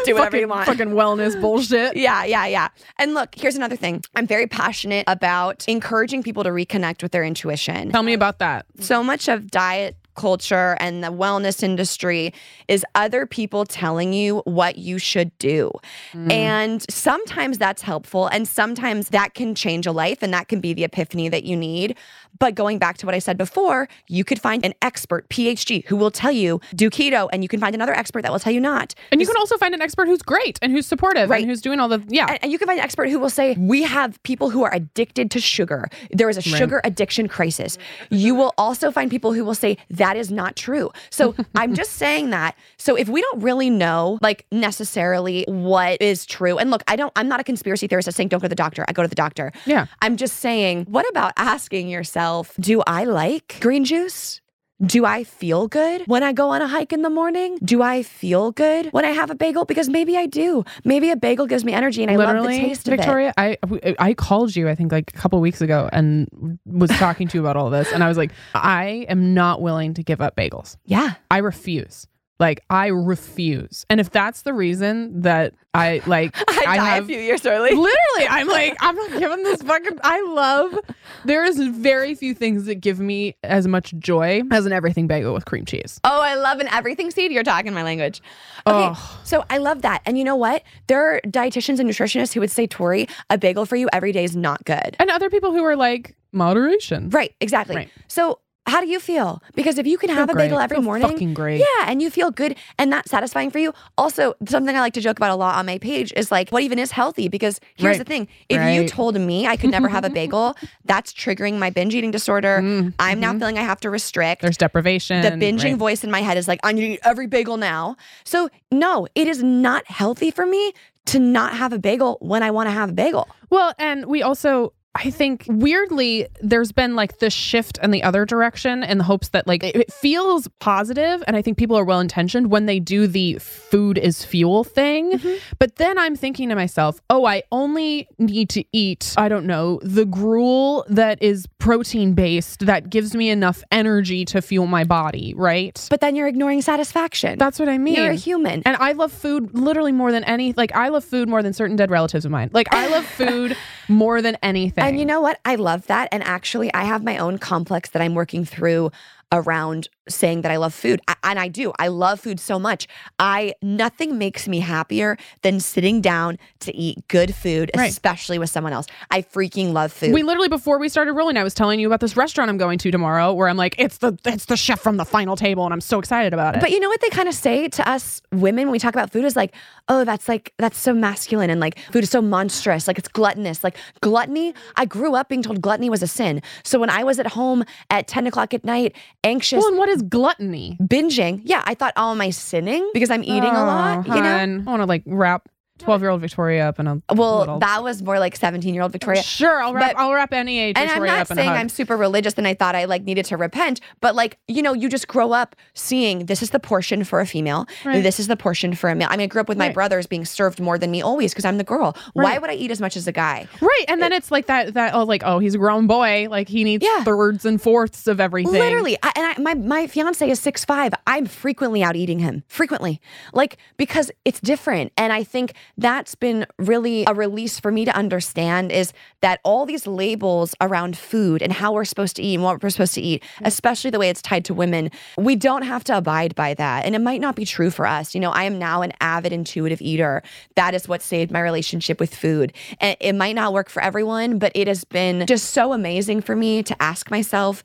Speaker 2: do whatever
Speaker 1: fucking,
Speaker 2: you want
Speaker 1: fucking wellness bullshit.
Speaker 2: yeah yeah yeah and look here's another thing i'm very passionate about encouraging people to reconnect with their intuition
Speaker 1: Tell me about that.
Speaker 2: so much of diet culture and the wellness industry is other people telling you what you should do.
Speaker 1: Mm.
Speaker 2: And sometimes that's helpful and sometimes that can change a life and that can be the epiphany that you need. But going back to what I said before, you could find an expert PhD who will tell you do keto and you can find another expert that will tell you not.
Speaker 1: And you can also find an expert who's great and who's supportive
Speaker 2: Right.
Speaker 1: and who's doing all the yeah.
Speaker 2: And, and you can find an expert who will say, We have people who are addicted to sugar. There is a sugar addiction crisis. You will also find people who will say, That is not true. So I'm just saying that. So if we don't really know, like, necessarily what is true, and look, I don't, I'm not a conspiracy theorist that's saying, Don't go to the doctor. I go to the doctor.
Speaker 1: Yeah.
Speaker 2: I'm just saying, what about asking yourself, Do I like green juice? Do I feel good when I go on a hike in the morning? Do I feel good when I have a bagel? Because maybe I do. Maybe a bagel gives me energy and I love the
Speaker 1: Literally,
Speaker 2: taste of it.
Speaker 1: Victoria, I I called you I think like a couple weeks ago and was talking to you about all this and I was like, I am not willing to give up bagels.
Speaker 2: Yeah.
Speaker 1: I refuse. Like I refuse. And if that's the reason that I like
Speaker 2: I, die
Speaker 1: have
Speaker 2: a few years early.
Speaker 1: literally I'm like I'm not giving this fucking I love there is very few things that give me as much joy as an everything bagel with cream cheese.
Speaker 2: Oh, I love an everything seed. You're talking my language. Okay.
Speaker 1: Oh.
Speaker 2: So I love that. And you know what? There are dietitians and nutritionists who would say, Tori, a bagel for you every day is not good.
Speaker 1: And other people who are like moderation.
Speaker 2: Right. Exactly.
Speaker 1: Right.
Speaker 2: So how do you feel? Because if you can have a
Speaker 1: great.
Speaker 2: bagel every
Speaker 1: Feel
Speaker 2: morning,
Speaker 1: fucking great.
Speaker 2: yeah, and you feel good and that's satisfying for you. Also, something I like to joke about a lot on my page is like, what even is healthy? Because here's
Speaker 1: Right.
Speaker 2: the thing: if you told me I could never have a bagel, that's triggering my binge eating disorder. I'm now feeling I have to restrict.
Speaker 1: Mm-hmm. There's deprivation.
Speaker 2: the binging
Speaker 1: right.
Speaker 2: voice in my head is like, I need to eat every bagel now. So, no, it is not healthy for me to not have a bagel when I want to have a bagel.
Speaker 1: Well, and we also I think weirdly there's been like this shift in the other direction in the hopes that like it, it feels positive and I think people are well intentioned when they do the food is fuel thing.
Speaker 2: Mm-hmm.
Speaker 1: But then I'm thinking to myself, "Oh, I only need to eat, I don't know, the gruel that is protein based that gives me enough energy to fuel my body, right?"
Speaker 2: But then you're ignoring satisfaction.
Speaker 1: That's what I mean.
Speaker 2: You're a human.
Speaker 1: And I love food literally more than any like I love food more than certain dead relatives of mine. Like I love food more than anything.
Speaker 2: And you know what? I love that. And actually, I have my own complex that I'm working through around saying that I love food. I, and I do. I love food so much. I nothing makes me happier than sitting down to eat good food,
Speaker 1: Right.
Speaker 2: especially with someone else. I freaking love food.
Speaker 1: we literally before we started rolling, I was telling you about this restaurant I'm going to tomorrow where I'm like, it's the it's the chef from the final table and I'm so excited about it.
Speaker 2: But you know what they kind of say to us women when we talk about food is like, oh, that's like that's so masculine and like food is so monstrous, like it's gluttonous. Like gluttony, I grew up being told gluttony was a sin. So when I was at home at 10 o'clock at night, anxious,
Speaker 1: well, and what is gluttony?
Speaker 2: binging, yeah, I thought, oh, am I sinning because I'm eating a lot?
Speaker 1: Oh,
Speaker 2: You know?
Speaker 1: I want to like wrap 12 year old Victoria up in a
Speaker 2: Well,
Speaker 1: little-
Speaker 2: that was more like 17 year old Victoria.
Speaker 1: Sure, I'll wrap
Speaker 2: But-
Speaker 1: I'll wrap any age
Speaker 2: And I'm not
Speaker 1: up
Speaker 2: saying. I'm super religious and I thought I like needed to repent, but like, you know, you just grow up seeing this is the portion for a female,
Speaker 1: Right.
Speaker 2: this is the portion for a male. I mean, I grew up with my
Speaker 1: Right.
Speaker 2: brothers being served more than me always because I'm the girl. Why would I eat as much as a guy?
Speaker 1: Right, and then it's like that. That oh, like oh, he's a grown boy. Like he needs
Speaker 2: Yeah.
Speaker 1: thirds and fourths of everything.
Speaker 2: Literally, I, and I, my my fiance is six five. I'm frequently out eating him, frequently, like because it's different. And I think that's been really a release for me to understand is that all these labels around food and how we're supposed to eat and what we're supposed to eat, mm-hmm. especially the way it's tied to women, we don't have to abide by that. And it might not be true for us. You know, I am now an avid intuitive eater. That is what saved my relationship with food. And it might not work for everyone, but it has been just so amazing for me to ask myself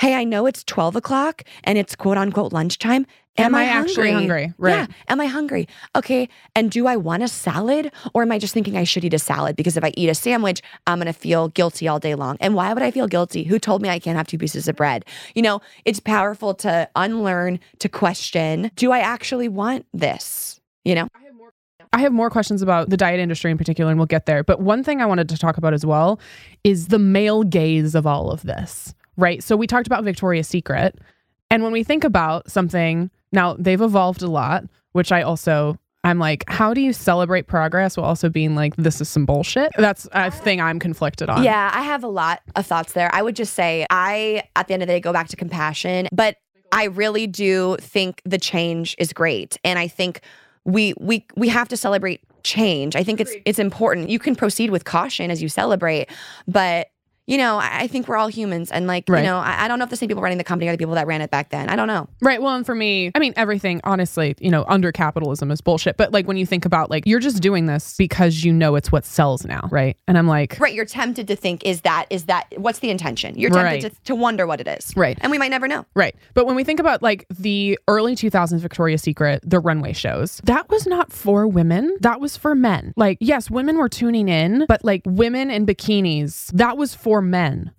Speaker 2: hey, I know it's 12 o'clock and it's quote unquote lunchtime.
Speaker 1: Am I actually hungry? Right.
Speaker 2: Yeah. Am I hungry? Okay. And do I want a salad or am I just thinking I should eat a salad? Because if I eat a sandwich, I'm going to feel guilty all day long. And why would I feel guilty? Who told me I can't have two pieces of bread? You know, it's powerful to unlearn, to question do I actually want this? You know?
Speaker 1: I have more questions about the diet industry in particular, and we'll get there. But one thing I wanted to talk about as well is the male gaze of all of this, right? So we talked about Victoria's Secret. And when we think about something, now they've evolved a lot, which I also. I'm like, how do you celebrate progress while also being like, this is some bullshit? That's a thing I'm conflicted on.
Speaker 2: Yeah, I have a lot of thoughts there. I would just say I, at the end of the day, go back to compassion, but I really do think the change is great, and I think we we we have to celebrate change. I think it's it's important. You can proceed with caution as you celebrate, but. You know, I I think we're all humans, and like,
Speaker 1: Right.
Speaker 2: you know, I, I don't know if the same people running the company are the people that ran it back then. I don't know.
Speaker 1: Right. Well, and for me, I mean, everything, honestly, you know, under capitalism is bullshit. But like when you think about like, you're just doing this because you know it's what sells now. Right. And I'm like,
Speaker 2: Right, you're tempted to think, is that is that what's the intention? You're tempted
Speaker 1: Right.
Speaker 2: to, to wonder what it is,
Speaker 1: Right.
Speaker 2: And we might never know.
Speaker 1: Right. But when we think about like the early 2000s Victoria's Secret, the runway shows, that was not for women. That was for men. Like, yes, women were tuning in, but like women in bikinis, that was for men.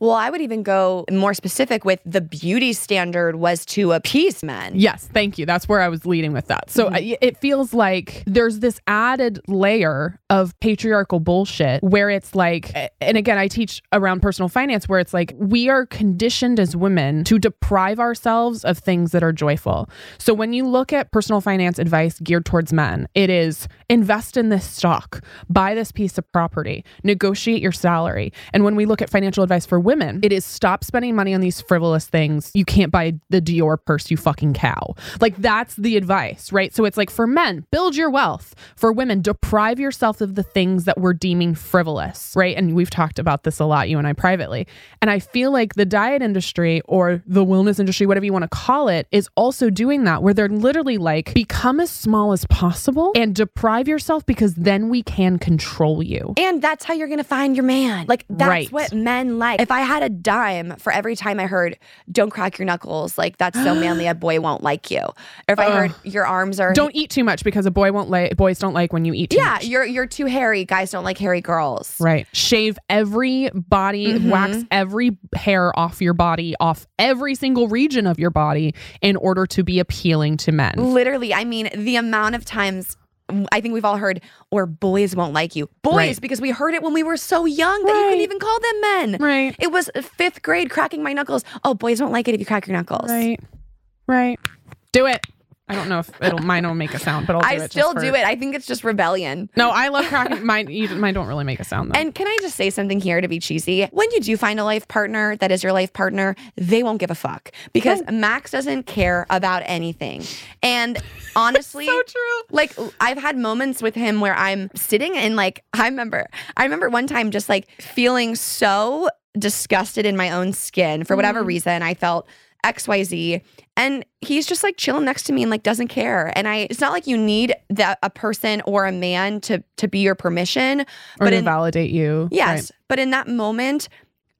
Speaker 2: Well, I would even go more specific with the beauty standard was to appease men.
Speaker 1: Yes, thank you. That's where I was leading with that. So mm-hmm. I it feels like there's this added layer of patriarchal bullshit where it's like, and again, I teach around personal finance where it's like we are conditioned as women to deprive ourselves of things that are joyful. So when you look at personal finance advice geared towards men, it is invest in this stock, buy this piece of property, negotiate your salary. And when we look at financial advice for women, it is stop spending money on these frivolous things. You can't buy the Dior purse, you fucking cow. Like that's the advice, right? So it's like for men, build your wealth. For women, deprive yourself of the things that we're deeming frivolous, right? And we've talked about this a lot, you and I privately. And I feel like the diet industry or the wellness industry, whatever you want to call it, is also doing that where they're literally like become as small as possible and deprive yourself because then we can control you.
Speaker 2: And that's how you're going to find your man. Like, that's
Speaker 1: Right.
Speaker 2: what what men like. If I had a dime for every time I heard, don't crack your knuckles, like that's so manly, a boy won't like you. Or if I heard, your arms are.
Speaker 1: Don't eat too much because a boy won't like boys don't like when you eat too
Speaker 2: yeah,
Speaker 1: much.
Speaker 2: you're you're too hairy. Guys don't like hairy girls.
Speaker 1: Right. Shave every body,
Speaker 2: Mhm.
Speaker 1: wax every hair off your body, off every single region of your body in order to be appealing to men.
Speaker 2: Literally, I mean, the amount of times I think we've all heard, or boys won't like you. Boys,
Speaker 1: Right.
Speaker 2: because we heard it when we were so young that you
Speaker 1: Right.
Speaker 2: couldn't even call them men.
Speaker 1: Right.
Speaker 2: It was fifth grade cracking my knuckles. Oh, boys won't like it if you crack your knuckles.
Speaker 1: Right. Right. Do it. I don't know if it'll mine will make a sound, but I'll do
Speaker 2: I
Speaker 1: it.
Speaker 2: still
Speaker 1: for-
Speaker 2: do it. I think it's just rebellion.
Speaker 1: No, I love cracking mine. you- Mine don't really make a sound though.
Speaker 2: And can I just say something here to be cheesy? When you do find a life partner that is your life partner, they won't give a fuck because Max doesn't care about anything. And honestly,
Speaker 1: so true.
Speaker 2: like I've had moments with him where I'm sitting and like I remember I remember one time just like feeling so disgusted in my own skin for whatever
Speaker 1: Mm.
Speaker 2: reason I felt XYZ and he's just like chilling next to me and like doesn't care. And I it's not like you need that a person or a man to to be your permission
Speaker 1: or
Speaker 2: but
Speaker 1: to
Speaker 2: in-
Speaker 1: validate you.
Speaker 2: yes but in that moment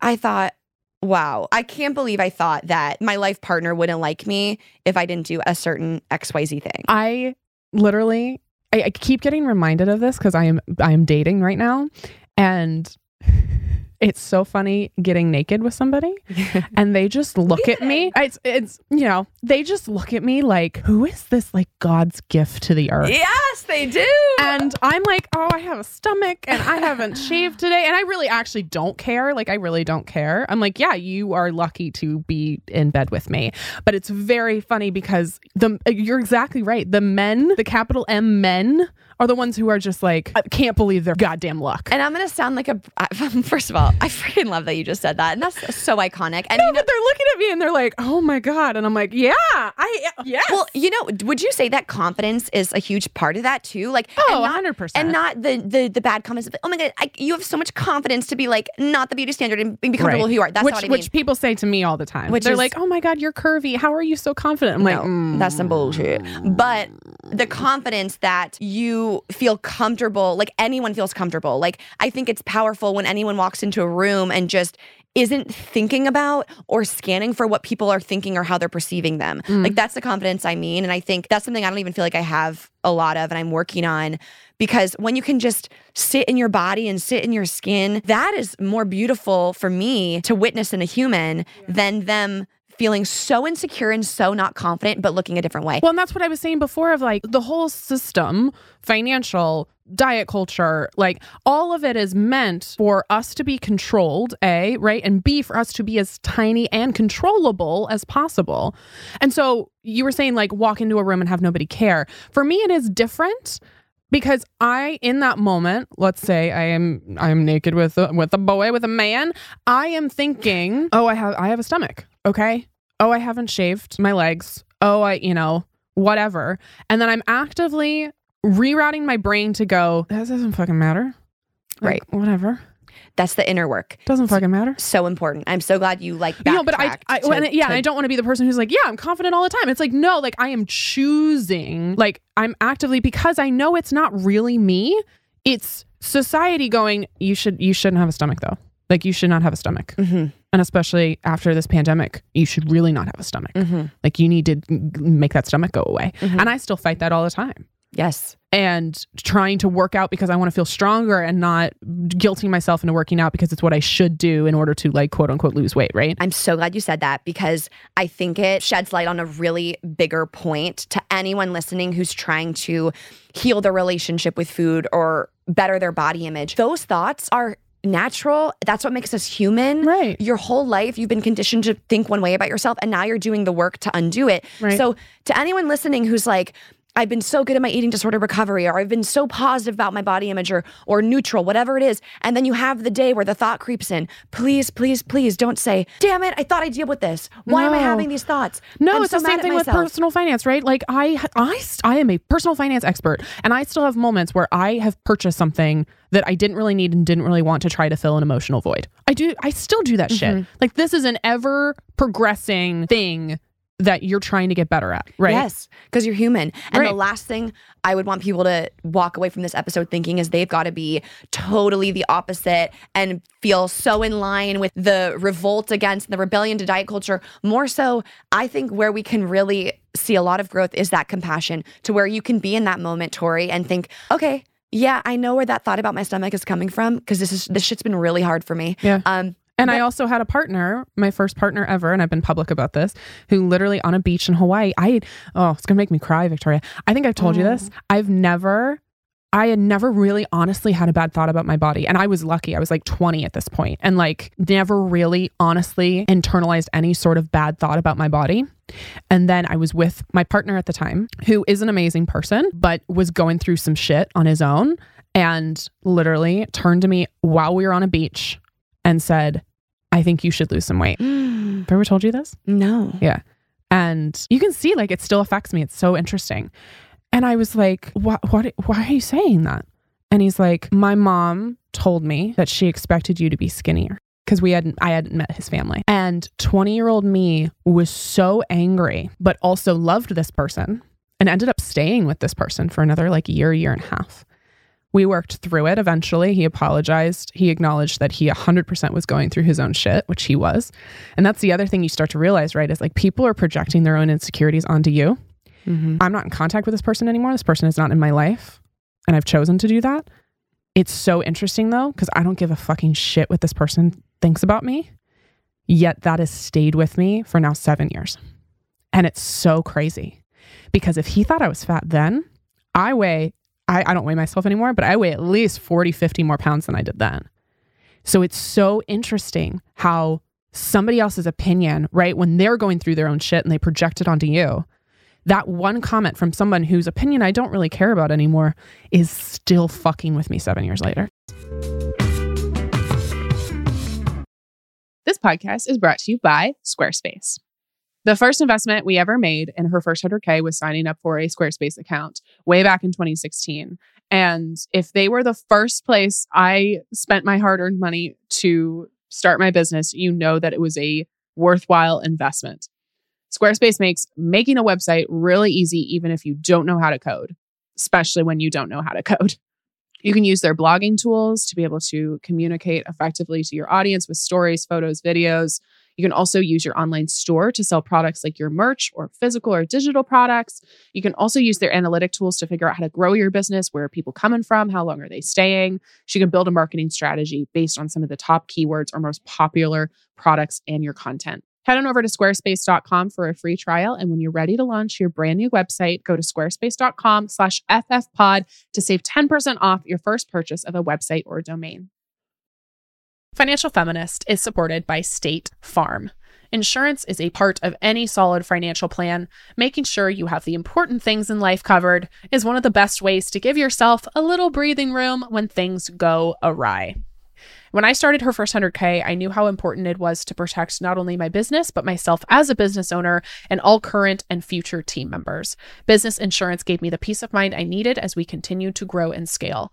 Speaker 2: I thought wow I can't believe I thought that my life partner wouldn't like me if I didn't do a certain XYZ thing.
Speaker 1: I literally I, I keep getting reminded of this because I am I am dating right now and it's so funny getting naked with somebody and they just look at me. It's it's you know, they just look at me like, who is this like God's gift to the earth?
Speaker 2: yes they do
Speaker 1: And I'm like, oh, I have a stomach and I haven't shaved today. And I really actually don't care. Like, I really don't care. I'm like, yeah, you are lucky to be in bed with me. But it's very funny because the you're exactly right. The men, the capital M men, are the ones who are just like, I can't believe their goddamn luck.
Speaker 2: And I'm gonna sound like a. First of all, I freaking love that you just said that, and that's so iconic. And
Speaker 1: No,
Speaker 2: you know,
Speaker 1: but they're looking at me and they're like, oh my God. And I'm like, yeah, I, yes.
Speaker 2: well, you know, would you say that confidence is a huge part of that too? Like,
Speaker 1: Oh, 100%.
Speaker 2: and not the the the bad comments. Of, oh my god, I, you have so much confidence to be like not the beauty standard and be comfortable
Speaker 1: Right.
Speaker 2: with who you are. That's
Speaker 1: which,
Speaker 2: not what I mean.
Speaker 1: which people say to me all the time.
Speaker 2: Which
Speaker 1: they're
Speaker 2: is-
Speaker 1: like, oh my God, you're curvy. How are you so confident? I'm like, mm.
Speaker 2: that's some bullshit. But the confidence that you feel comfortable, like anyone feels comfortable. Like I think it's powerful when anyone walks into a room and just isn't thinking about or scanning for what people are thinking or how they're perceiving them. Mm. Like that's the confidence I mean. And I think that's something I don't even feel like I have a lot of and I'm working on because when you can just sit in your body and sit in your skin, that is more beautiful for me to witness in a human than them feeling so insecure and so not confident but looking a different way.
Speaker 1: Well, and that's what I was saying before of like the whole system, financial, diet culture, like all of it is meant for us to be controlled, A, right? And B, for us to be as tiny and controllable as possible. And so you were saying like walk into a room and have nobody care. For me, it is different because I in that moment, let's say I am I am naked with a, with a boy with a man, I am thinking, "Oh, I have I have a stomach." Okay? Oh, I haven't shaved my legs. Oh, I, you know, whatever. And then I'm actively rerouting my brain to go, "That doesn't fucking matter." Like, whatever.
Speaker 2: That's the inner work.
Speaker 1: Doesn't fucking matter.
Speaker 2: So important. I'm so glad you like
Speaker 1: You know, but I, I
Speaker 2: to-
Speaker 1: it- yeah,
Speaker 2: to-
Speaker 1: I don't want to be the person who's like, yeah, I'm confident all the time. It's like, no, like I am choosing, like I'm actively because I know it's not really me. It's society going, you should, you shouldn't have a stomach though. Like you should not have a stomach,
Speaker 2: Mhm,
Speaker 1: and especially after this pandemic, you should really not have a stomach.
Speaker 2: mhm.
Speaker 1: Like you need to make that stomach go away.
Speaker 2: Mhm.
Speaker 1: And I still fight that all the time.
Speaker 2: Yes.
Speaker 1: And trying to work out because I want to feel stronger and not guilting myself into working out because it's what I should do in order to like quote unquote lose weight, right?
Speaker 2: I'm so glad you said that because I think it sheds light on a really bigger point to anyone listening who's trying to heal their relationship with food or better their body image. Those thoughts are natural. That's what makes us human.
Speaker 1: Right.
Speaker 2: Your whole life, you've been conditioned to think one way about yourself, and now you're doing the work to undo it.
Speaker 1: Right.
Speaker 2: So, to anyone listening who's like, I've been so good at my eating disorder recovery, or I've been so positive about my body image, or, or neutral, whatever it is. And then you have the day where the thought creeps in. Please, please, please don't say, damn it, I thought I'd deal with this. Why am I having these thoughts?
Speaker 1: No,
Speaker 2: I'm
Speaker 1: it's
Speaker 2: so
Speaker 1: the same thing with personal finance, right? Like I, I, I am a personal finance expert, and I still have moments where I have purchased something that I didn't really need and didn't really want to try to fill an emotional void. I do, I still do that shit. Mm-hmm. Like this is an ever progressing thing that you're trying to get better at, right?
Speaker 2: Yes, because you're human. And
Speaker 1: Right.
Speaker 2: the last thing I would want people to walk away from this episode thinking is they've got to be totally the opposite and feel so in line with the revolt against the rebellion to diet culture. More so, I think where we can really see a lot of growth is that compassion to where you can be in that moment, Tori, and think, okay. Yeah, I know where that thought about my stomach is coming from because this is this shit's been really hard for me.
Speaker 1: Yeah.
Speaker 2: Um,
Speaker 1: And I also had a partner, my first partner ever, and I've been public about this, who literally on a beach in Hawaii, I, oh, it's gonna make me cry, Victoria. I think I've told you this. Oh. I've never, I had never really honestly had a bad thought about my body. And I was lucky. I was like 20 at this point and like never really honestly internalized any sort of bad thought about my body. And then I was with my partner at the time, who is an amazing person, but was going through some shit on his own and literally turned to me while we were on a beach and said, I think you should lose some weight. Have I ever told you this?
Speaker 2: no.
Speaker 1: Yeah. And you can see like it still affects me. It's so interesting. And I was like, what, what, why are you saying that? And he's like, my mom told me that she expected you to be skinnier because we hadn't, I hadn't met his family. And 20 year old me was so angry, but also loved this person and ended up staying with this person for another like year, year and a half. We worked through it eventually. He apologized. He acknowledged that he 100% was going through his own shit, which he was. And that's the other thing you start to realize, right? Is like people are projecting their own insecurities onto you.
Speaker 2: Mm-hmm.
Speaker 1: I'm not in contact with this person anymore. This person is not in my life. And I've chosen to do that. It's so interesting though, because I don't give a fucking shit what this person thinks about me. Yet that has stayed with me for now seven years. And it's so crazy because if he thought I was fat then, I weigh, I, I don't weigh myself anymore, but I weigh at least 40, 50 more pounds than I did then. So it's so interesting how somebody else's opinion, right, when they're going through their own shit and they project it onto you, that one comment from someone whose opinion I don't really care about anymore is still fucking with me seven years later. This podcast is brought to you by Squarespace. The first investment we ever made in her first 100K was signing up for a Squarespace account way back in 2016. And if they were the first place I spent my hard earned money to start my business, you know that it was a worthwhile investment. Squarespace makes making a website really easy, even if you don't know how to code, especially when you don't know how to code. You can use their blogging tools to be able to communicate effectively to your audience with stories, photos, videos. You can also use your online store to sell products like your merch or physical or digital products. You can also use their analytic tools to figure out how to grow your business. Where are people coming from? How long are they staying? She can build a marketing strategy based on some of the top keywords or most popular products and your content. Head on over to squarespace.com for a free trial. And when you're ready to launch your brand new website, go to squarespace.com slash ffpod to save 10% off your first purchase of a website or domain. Financial Feminist is supported by State Farm. Insurance is a part of any solid financial plan. Making sure you have the important things in life covered is one of the best ways to give yourself a little breathing room when things go awry. When I started her first 100K, I knew how important it was to protect not only my business, but myself as a business owner and all current and future team members. Business insurance gave me the peace of mind I needed as we continue to grow and scale.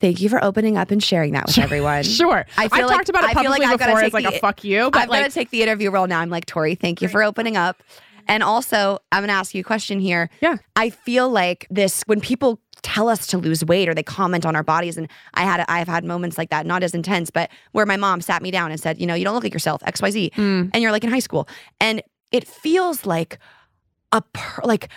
Speaker 2: Thank you for opening up and sharing that with everyone.
Speaker 1: Sure.
Speaker 2: I feel
Speaker 1: I've
Speaker 2: like-
Speaker 1: talked about it
Speaker 2: I feel like
Speaker 1: publicly before as like
Speaker 2: the-
Speaker 1: a fuck you, but
Speaker 2: I'm
Speaker 1: like
Speaker 2: gonna take the interview role now. I'm like Tori. Thank you for opening up. And also, I'm gonna ask you a question here.
Speaker 1: Yeah.
Speaker 2: I feel like this when people tell us to lose weight or they comment on our bodies, and I had I've had moments like that, not as intense, but where my mom sat me down and said, you know, you don't look like yourself, X Y Z,
Speaker 1: Mm.
Speaker 2: and you're like in high school, and it feels like a per, like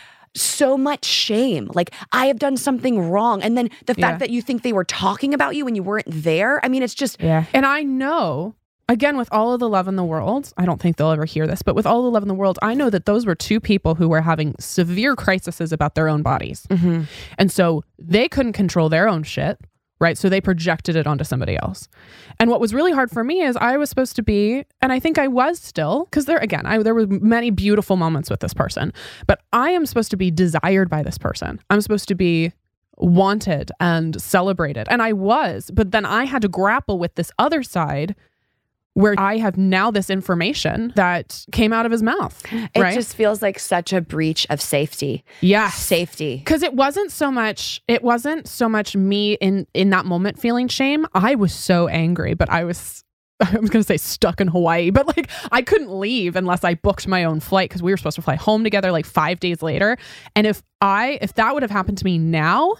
Speaker 2: so much shame like i have done something wrong and then the fact
Speaker 1: Yeah.
Speaker 2: that you think they were talking about you when you weren't there i mean it's just
Speaker 1: Yeah. And I know, again, with all of the love in the world, I don't think they'll ever hear this, but with all the love in the world, I know that those were two people who were having severe crises about their own bodies. Mm-hmm. And so they couldn't control their own shit right? So they projected it onto somebody else. And what was really hard for me is I was supposed to be, and I think I was still, because there again, I, there were many beautiful moments with this person, but I am supposed to be desired by this person. I'm supposed to be wanted and celebrated, and I was. But then I had to grapple with this other side where I have now this information that came out of his mouth.
Speaker 2: It
Speaker 1: right?
Speaker 2: just feels like such a breach of safety.
Speaker 1: yeah.
Speaker 2: Safety.
Speaker 1: because it wasn't so much it wasn't so much me in in that moment feeling shame i was so angry but i was I was going to say stuck in Hawaii, but like I couldn't leave unless I booked my own flight because we were supposed to fly home together like five days later. And if I, if that would have happened to me now,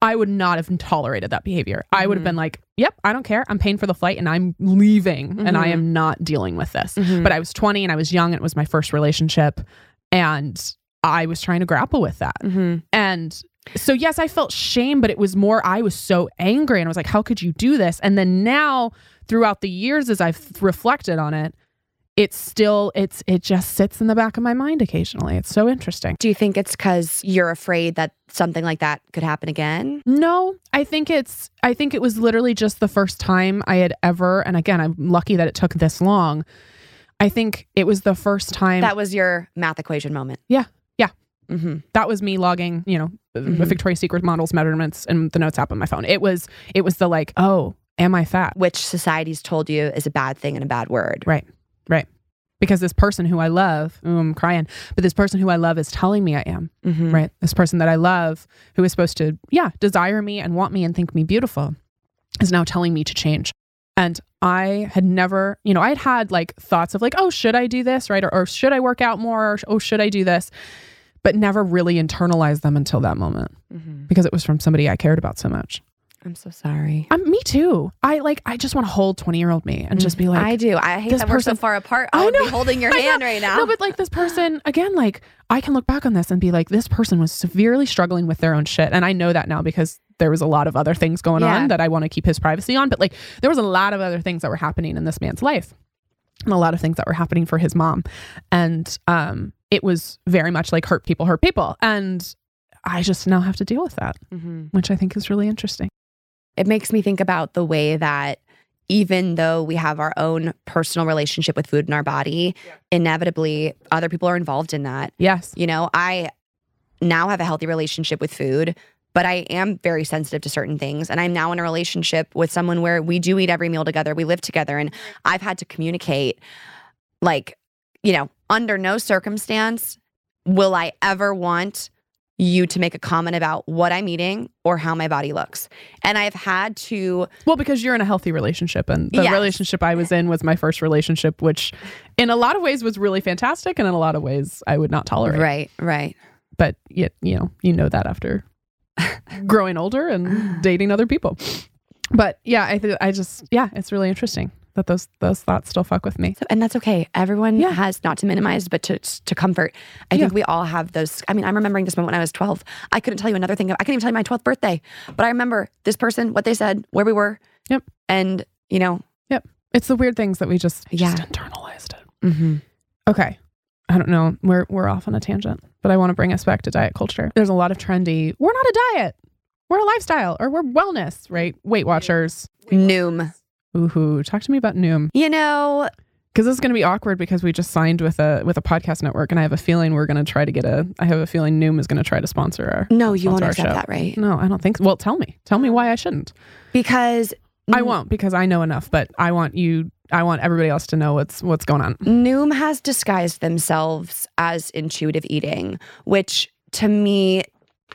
Speaker 1: I would not have tolerated that behavior. I would have been like, yep, I don't care. I'm paying for the flight and I'm leaving and I am not dealing with this.
Speaker 2: Mhm.
Speaker 1: But I was 20 and I was young. And it was my first relationship. And I was trying to grapple with that.
Speaker 2: Mhm.
Speaker 1: And so, yes, I felt shame, but it was more, I was so angry and I was like, how could you do this? And then now, throughout the years, as I've reflected on it, it's still, it's, it just sits in the back of my mind occasionally. It's so interesting.
Speaker 2: Do you think it's because you're afraid that something like that could happen again?
Speaker 1: No, I think it's, I think it was literally just the first time I had ever, and again, I'm lucky that it took this long. I think it was the first time
Speaker 2: That was your math equation moment.
Speaker 1: Yeah. Yeah.
Speaker 2: hmm
Speaker 1: that was me logging, you know,
Speaker 2: Mhm.
Speaker 1: Victoria's Secret models measurements and the notes app on my phone. It was, it was the like, oh, am I fat?
Speaker 2: Which society's told you is a bad thing and a bad word.
Speaker 1: Right. Right. Because this person who I love, ooh, I'm crying, but this person who I love is telling me I am,
Speaker 2: Mhm.
Speaker 1: right? This person that I love who is supposed to, yeah, desire me and want me and think me beautiful is now telling me to change. And I had never, you know, I had had like thoughts of like, oh, should I do this, right? Or, or should I work out more? Or oh, should I do this? But never really internalized them until that moment
Speaker 2: Mhm.
Speaker 1: because it was from somebody I cared about so much.
Speaker 2: I'm so sorry.
Speaker 1: Um, me too. I like, I just want to hold 20 year old me and just be like,
Speaker 2: I do. I hate
Speaker 1: this
Speaker 2: that we're so far apart. I,
Speaker 1: I
Speaker 2: would
Speaker 1: know.
Speaker 2: be holding your hand right now.
Speaker 1: No, but like this person, again, like I can look back on this and be like, this person was severely struggling with their own shit. And I know that now because there was a lot of other things going
Speaker 2: Yeah.
Speaker 1: on that I want to keep his privacy on. But like there was a lot of other things that were happening in this man's life. And a lot of things that were happening for his mom. And um it was very much like hurt people hurt people. And I just now have to deal with that,
Speaker 2: Mhm.
Speaker 1: which I think is really interesting.
Speaker 2: It makes me think about the way that even though we have our own personal relationship with food in our body, inevitably other people are involved in that.
Speaker 1: Yes.
Speaker 2: You know, I now have a healthy relationship with food, but I am very sensitive to certain things. And I'm now in a relationship with someone where we do eat every meal together, we live together. And I've had to communicate, like, you know, under no circumstance will I ever want you to make a comment about what I'm eating or how my body looks. And I've had to
Speaker 1: Well, because you're in a healthy relationship, and the
Speaker 2: Yes.
Speaker 1: relationship I was in was my first relationship, which in a lot of ways was really fantastic, and in a lot of ways I would not tolerate.
Speaker 2: Right, right.
Speaker 1: But yet, you know, you know that after growing older and dating other people. But yeah, I th- I just yeah, it's really interesting that those those thoughts still fuck with me.
Speaker 2: So, and that's okay. Everyone
Speaker 1: Yeah.
Speaker 2: has not to minimize, but to to comfort. I
Speaker 1: Yeah.
Speaker 2: think we all have those. I mean, I'm remembering this moment when I was 12. I couldn't tell you another thing. I couldn't even tell you my 12th birthday, but I remember this person, what they said, where we were.
Speaker 1: Yep.
Speaker 2: And you know, Yep.
Speaker 1: It's the weird things that we just
Speaker 2: Yeah.
Speaker 1: just internalized it. Mm-hmm. Okay. I don't know. We're we're off on a tangent, but I want to bring us back to diet culture. There's a lot of trendy. We're not a diet. We're a lifestyle, or we're wellness, right? Weight Watchers.
Speaker 2: Noom.
Speaker 1: Ooh, talk to me about Noom
Speaker 2: You know,
Speaker 1: because this is going to be awkward because we just signed with a with a podcast network, and I have a feeling we're going to try to get a. I have a feeling Noom is going to try to sponsor our.
Speaker 2: no, you won't accept
Speaker 1: show.
Speaker 2: that, right?
Speaker 1: No, I don't think. so. Well, tell me. Tell me oh. why I shouldn't.
Speaker 2: Because
Speaker 1: I won't because I know enough, but I want you. I want everybody else to know what's what's going on.
Speaker 2: Noom has disguised themselves as intuitive eating, which to me,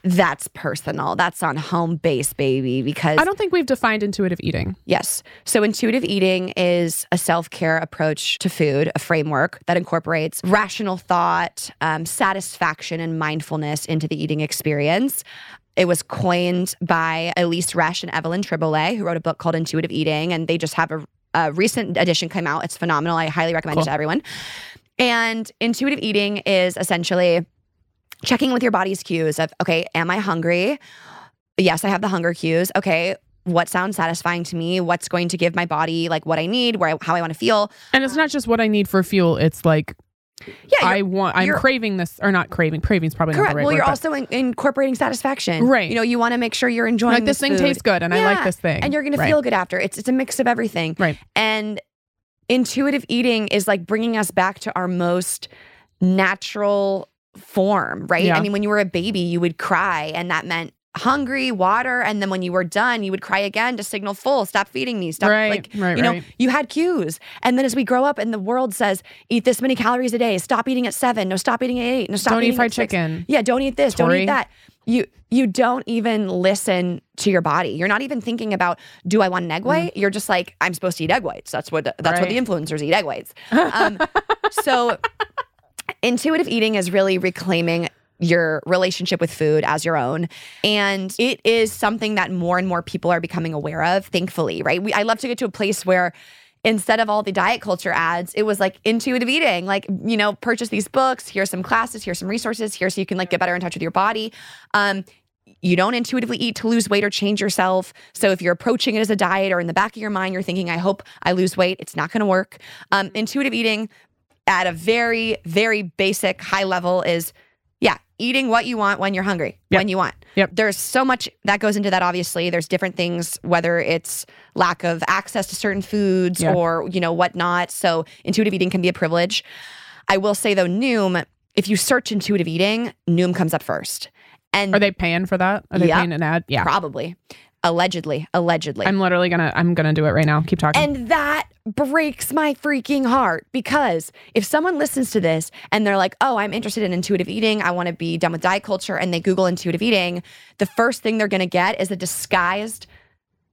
Speaker 2: that's personal. That's on home base, baby. Because
Speaker 1: I don't think we've defined intuitive eating.
Speaker 2: Yes. So intuitive eating is a self care approach to food, a framework that incorporates rational thought, um, satisfaction, and mindfulness into the eating experience. It was coined by Elyse Resch and Evelyn Tribole, who wrote a book called Intuitive Eating, and they just have a, a recent edition come out. It's phenomenal. I highly recommend it to everyone. And intuitive eating is essentially checking with your body's cues of, okay, am I hungry? Yes, I have the hunger cues. Okay, what sounds satisfying to me? What's going to give my body like what I need, where I, how I want to feel?
Speaker 1: And it's not just what I need for fuel. It's like
Speaker 2: Yeah,
Speaker 1: I want. I'm craving this, or not craving. Craving's probably
Speaker 2: Correct.
Speaker 1: not the right
Speaker 2: well,
Speaker 1: word.
Speaker 2: you're also in, incorporating satisfaction.
Speaker 1: Right.
Speaker 2: You know, you want to make sure you're enjoying
Speaker 1: like this thing
Speaker 2: food.
Speaker 1: tastes good, and I like this thing,
Speaker 2: and you're going
Speaker 1: Right.
Speaker 2: to feel good after. It's it's a mix of everything.
Speaker 1: Right.
Speaker 2: And intuitive eating is like bringing us back to our most natural form, right?
Speaker 1: Yeah.
Speaker 2: I mean, when you were a baby, you would cry, and that meant hungry, water, and then when you were done, you would cry again to signal full. Stop feeding me. Stop.
Speaker 1: Right,
Speaker 2: Like
Speaker 1: right,
Speaker 2: you know,
Speaker 1: right.
Speaker 2: you had cues, and then as we grow up, and the world says, eat this many calories a day. Stop eating at seven. No, stop eating at eight. No, stop
Speaker 1: Don't eat
Speaker 2: eating
Speaker 1: fried
Speaker 2: at six.
Speaker 1: chicken.
Speaker 2: Yeah, don't eat this. Don't eat that. You you don't even listen to your body. You're not even thinking about do I want an egg white? You're just like I'm supposed to eat egg whites. That's what that's what the influencers eat egg whites. Um, so intuitive eating is really reclaiming your relationship with food as your own. And it is something that more and more people are becoming aware of thankfully right? We, i love to get to a place where instead of all the diet culture ads it was like intuitive eating. Like you know purchase these books here's some classes here's some resources here so you can like get better in touch with your body. Um you don't intuitively eat to lose weight or change yourself. So if you're approaching it as a diet or in the back of your mind, you're thinking, I hope I lose weight, it's not going to work. Um, intuitive eating at a very, very basic high level is, yeah, eating what you want when you're hungry,
Speaker 1: Yep.
Speaker 2: when you want.
Speaker 1: Yep.
Speaker 2: There's so much that goes into that, obviously. There's different things, whether it's lack of access to certain foods
Speaker 1: Yeah.
Speaker 2: or, you know, whatnot. So intuitive eating can be a privilege. I will say though, Noom, if you search intuitive eating, Noom comes up first. And
Speaker 1: Are they paying for that? Are they
Speaker 2: Yeah.
Speaker 1: paying an ad? Yeah.
Speaker 2: Probably. Allegedly. Allegedly.
Speaker 1: I'm literally gonna. I'm gonna do it right now. Keep talking.
Speaker 2: and that breaks my freaking heart because if someone listens to this and they're like, oh, I'm interested in intuitive eating, I want to be done with diet culture, and they Google intuitive eating, the first thing they're to get is a disguised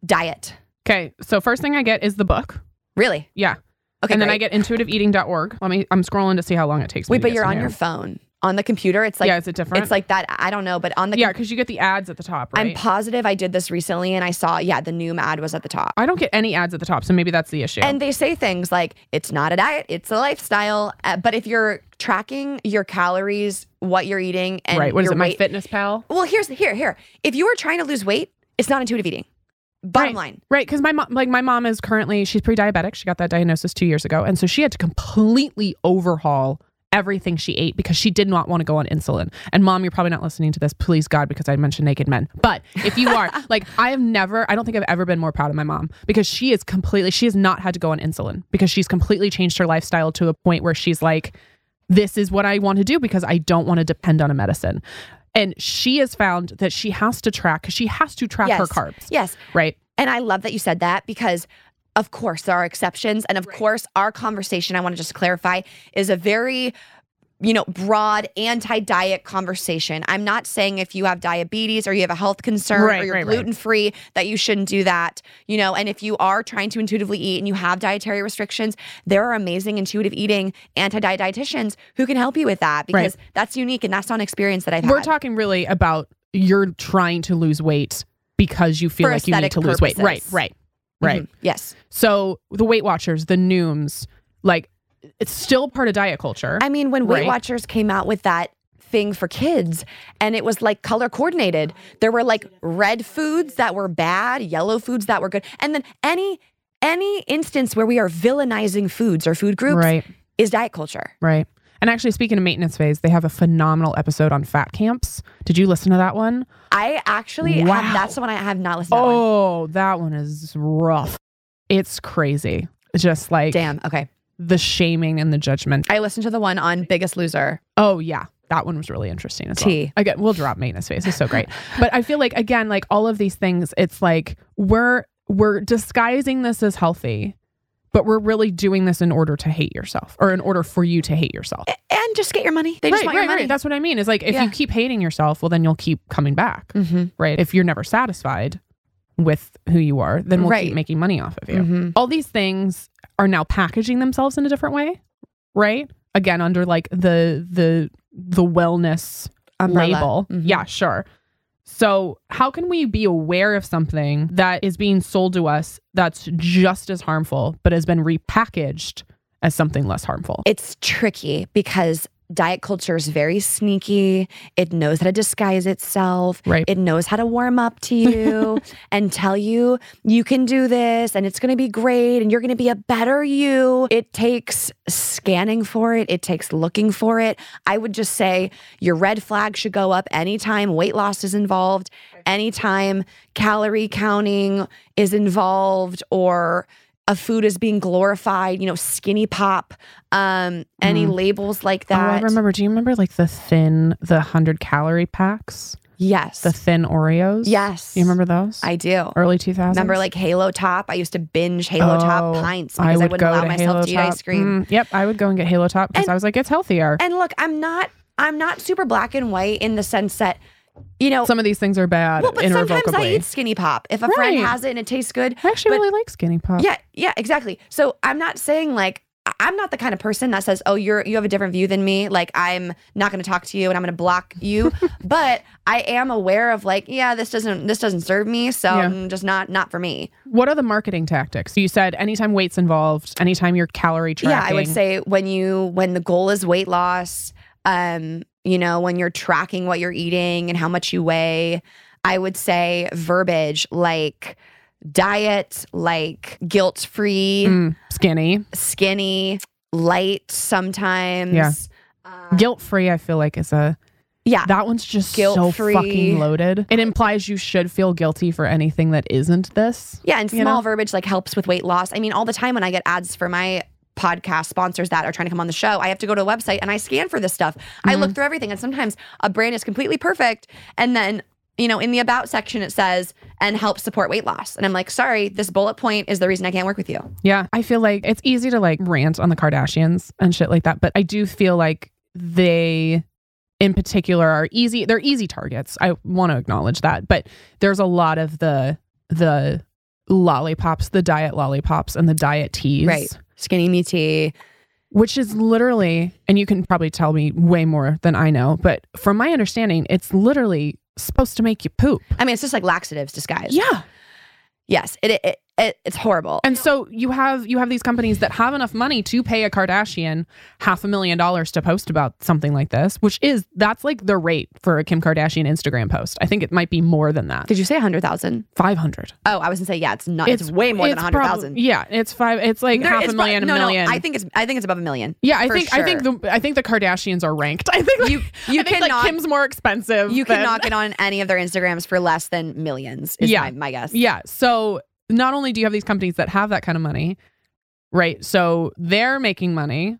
Speaker 2: diet.
Speaker 1: okay. So first thing I get is the book.
Speaker 2: Really?
Speaker 1: Yeah.
Speaker 2: Okay.
Speaker 1: and then. I get intuitiveeating.org. Let me. I'm scrolling to see how long it takes. me
Speaker 2: Wait, but you're on your phone. On the computer, it's like,
Speaker 1: yeah. Is it different?
Speaker 2: it's like that. I don't know, but on the
Speaker 1: yeah, because you get the ads at the top, right?
Speaker 2: I'm positive I did this recently and I saw, yeah, the Noom ad was at the top.
Speaker 1: I don't get any ads at the top, so maybe that's the issue.
Speaker 2: And they say things like, it's not a diet, it's a lifestyle. Uh, but if you're tracking your calories, what you're eating, and
Speaker 1: right. What is it? My Fitness Pal.
Speaker 2: Well, here's here, here. If you are trying to lose weight, it's not intuitive eating. Bottom
Speaker 1: Right.
Speaker 2: line.
Speaker 1: Right, because my mom, like my mom, is currently she's pre-diabetic. She got that diagnosis two years ago, and so she had to completely overhaul everything she ate because she did not want to go on insulin. And mom, you're probably not listening to this, please God, because I mentioned naked men. But if you are, like, I have never, I don't think I've ever been more proud of my mom because she is completely, she has not had to go on insulin because she's completely changed her lifestyle to a point where she's like, this is what I want to do because I don't want to depend on a medicine. And she has found that she has to track because she has to track her carbs.
Speaker 2: Yes.
Speaker 1: Right.
Speaker 2: And I love that you said that because, of course, there are exceptions. And of course, our conversation, I want to just clarify, is a very you know, broad anti-diet conversation. I'm not saying if you have diabetes or you have a health concern
Speaker 1: Right,
Speaker 2: or you're
Speaker 1: right, right.
Speaker 2: gluten free that you shouldn't do that. You know, and if you are trying to intuitively eat and you have dietary restrictions, there are amazing intuitive eating anti-diet dietitians who can help you with that because that's unique and that's not an experience that I've had.
Speaker 1: We're
Speaker 2: had.
Speaker 1: talking really about you're trying to lose weight because you feel
Speaker 2: For
Speaker 1: like you need to lose weight. Right, right, right.
Speaker 2: Mhm. Yes.
Speaker 1: So the Weight Watchers, the Nooms, like it's still part of diet culture.
Speaker 2: I mean, when Weight Watchers came out with that thing for kids and it was like color coordinated, there were like red foods that were bad, yellow foods that were good. And then any any instance where we are villainizing foods or food groups
Speaker 1: right,
Speaker 2: is diet culture.
Speaker 1: right. And actually, speaking of maintenance phase, they have a phenomenal episode on fat camps. Did you listen to that one?
Speaker 2: I actually
Speaker 1: Wow.
Speaker 2: have that's the one I have not listened to. that one.
Speaker 1: Oh, that one is rough. It's crazy. Just like
Speaker 2: Damn. Okay.
Speaker 1: the shaming and the judgment.
Speaker 2: I listened to the one on Biggest Loser.
Speaker 1: Oh yeah, that one was really interesting as
Speaker 2: Tea.
Speaker 1: well. Again, we'll drop maintenance phase. It's so great. but I feel like again, like all of these things, it's like we're we're disguising this as healthy, but we're really doing this in order to hate yourself or in order for you to hate yourself.
Speaker 2: And just get your money. They just
Speaker 1: right,
Speaker 2: want
Speaker 1: right,
Speaker 2: your money.
Speaker 1: right. That's what I mean. Is like if
Speaker 2: Yeah.
Speaker 1: you keep hating yourself, well, then you'll keep coming back,
Speaker 2: mm-hmm.
Speaker 1: right? If you're never satisfied with who you are, then we'll keep making money off of you.
Speaker 2: Mhm.
Speaker 1: All these things are now packaging themselves in a different way, right? Again, under like the the the wellness
Speaker 2: Umbrella.
Speaker 1: label.
Speaker 2: Mhm.
Speaker 1: Yeah, sure. So, how can we be aware of something that is being sold to us that's just as harmful, but has been repackaged as something less harmful?
Speaker 2: It's tricky because diet culture is very sneaky. It knows how to disguise itself.
Speaker 1: Right.
Speaker 2: It knows how to warm up to you and tell you you can do this and it's going to be great and you're going to be a better you. It takes scanning for it, it takes looking for it. I would just say your red flag should go up anytime weight loss is involved, anytime calorie counting is involved or a food is being glorified, you know, skinny pop, um, any labels like that. Oh.
Speaker 1: I remember. Do you remember like the thin, the hundred calorie packs,
Speaker 2: Yes.
Speaker 1: the thin Oreos?
Speaker 2: yes.
Speaker 1: You remember those?
Speaker 2: I do.
Speaker 1: Early 2000s.
Speaker 2: Remember like Halo Top? I used to binge Halo Top
Speaker 1: Oh,
Speaker 2: pints because I,
Speaker 1: would
Speaker 2: wouldn't
Speaker 1: go
Speaker 2: allow
Speaker 1: to
Speaker 2: myself
Speaker 1: Halo
Speaker 2: to eat
Speaker 1: Top.
Speaker 2: ice cream.
Speaker 1: Mm, yep, I would go and get Halo Top because I was like, it's healthier.
Speaker 2: And look, I'm not I'm not super black and white in the sense that, you know,
Speaker 1: Some of these things are bad
Speaker 2: well, but sometimes I eat skinny pop. If a friend has it and it tastes good.
Speaker 1: I actually
Speaker 2: but-
Speaker 1: really like Skinny Pop.
Speaker 2: Yeah, yeah, exactly. So I'm not saying like I'm not the kind of person that says, "Oh, you're you have a different view than me." Like I'm not going to talk to you and I'm going to block you. but I am aware of like, yeah, this doesn't this doesn't serve me, so
Speaker 1: Yeah.
Speaker 2: just not not for me.
Speaker 1: What are the marketing tactics? You said anytime weight's involved, anytime you're calorie tracking.
Speaker 2: Yeah, I would say when you when the goal is weight loss, um, you know, when you're tracking what you're eating and how much you weigh, I would say verbiage like diet, like guilt-free,
Speaker 1: Mm, skinny.
Speaker 2: skinny, light sometimes.
Speaker 1: Yeah.
Speaker 2: Uh,
Speaker 1: Guilt free, I feel like is a
Speaker 2: yeah.
Speaker 1: that one's just
Speaker 2: Guilt-free.
Speaker 1: fucking loaded. It implies you should feel guilty for anything that isn't this.
Speaker 2: Yeah, and small
Speaker 1: know?
Speaker 2: verbiage like helps with weight loss. I mean, all the time when I get ads for my podcast sponsors that are trying to come on the show, I have to go to a website and I scan for this stuff. I
Speaker 1: Mm-hmm.
Speaker 2: look through everything, and sometimes a brand is completely perfect, and then you know, in the about section it says and help support weight loss, and I'm like, sorry, this bullet point is the reason I can't work with you.
Speaker 1: Yeah, I feel like it's easy to like rant on the Kardashians and shit like that, but I do feel like they in particular are easy they're easy targets. I want to acknowledge that, but there's a lot of the the lollipops, the diet lollipops and the diet teas.
Speaker 2: Right. Skinny me tea.
Speaker 1: Which is literally and you can probably tell me way more than I know, but from my understanding, it's literally supposed to make you poop.
Speaker 2: I mean, it's just like laxatives disguised.
Speaker 1: Yeah.
Speaker 2: Yes, it, it, it it's horrible.
Speaker 1: And so you have you have these companies that have enough money to pay a Kardashian half a million dollars to post about something like this, which is that's like the rate for a Kim Kardashian Instagram post. I think it might be more than that.
Speaker 2: Did you say a hundred thousand?
Speaker 1: Five hundred.
Speaker 2: Oh, I was gonna say yeah. It's not. It's, way more than a hundred
Speaker 1: prob- Yeah, it's five. It's like half a million,
Speaker 2: no,
Speaker 1: a million.
Speaker 2: No, I think it's I think it's above a million.
Speaker 1: yeah, I think I think the I think the Kardashians are ranked. I think like,
Speaker 2: You- you
Speaker 1: I think like
Speaker 2: cannot-
Speaker 1: Kim's more expensive.
Speaker 2: You
Speaker 1: than-
Speaker 2: cannot get on any of their Instagrams for less than millions. Is
Speaker 1: Yeah.
Speaker 2: my, my guess.
Speaker 1: Yeah. So not only do you have these companies that have that kind of money, right? So they're making money.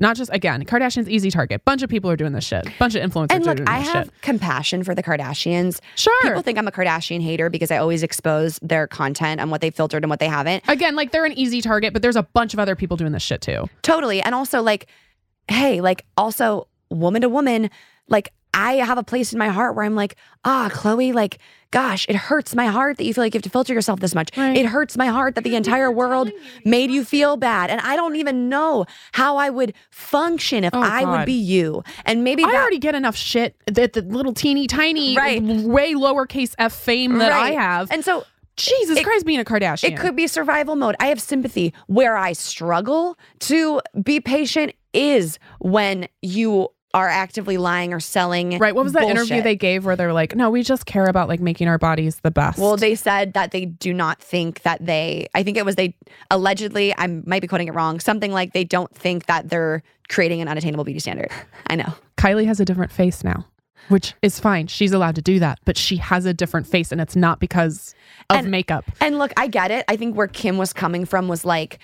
Speaker 1: Not just again, Kardashians easy target. Bunch of people are doing this shit. Bunch of influencers
Speaker 2: And look, I have
Speaker 1: shit.
Speaker 2: compassion for the Kardashians.
Speaker 1: Sure.
Speaker 2: People think I'm a Kardashian hater because I always expose their content and what they filtered and what they haven't.
Speaker 1: again, like they're an easy target, but there's a bunch of other people doing this shit too.
Speaker 2: Totally. And also, like, hey, like, also, woman to woman, like, I have a place in my heart where I'm like, ah, Khloe, like, gosh, it hurts my heart that you feel like you have to filter yourself this much.
Speaker 1: Right.
Speaker 2: It hurts my heart that the entire world made you feel bad. And I don't even know how I would function if
Speaker 1: Oh,
Speaker 2: I would be you. And maybe
Speaker 1: I
Speaker 2: that,
Speaker 1: already get enough shit that the little teeny tiny,
Speaker 2: Right.
Speaker 1: way lowercase f fame that I have.
Speaker 2: And so
Speaker 1: Jesus
Speaker 2: it-
Speaker 1: Christ, being a Kardashian.
Speaker 2: It could be survival mode. I have sympathy. Where I struggle to be patient is when you are actively lying or selling.
Speaker 1: right. What was that interview they gave where they're like, "No, we just care about like making our bodies the best."
Speaker 2: Well, they said that they do not think that they, I think it was they allegedly, I might be quoting it wrong, something like they don't think that they're creating an unattainable beauty standard. I know.
Speaker 1: Kylie has a different face now, which is fine. She's allowed to do that, but she has a different face, and it's not because of
Speaker 2: And-
Speaker 1: makeup.
Speaker 2: And look, I get it. I think where Kim was coming from was like,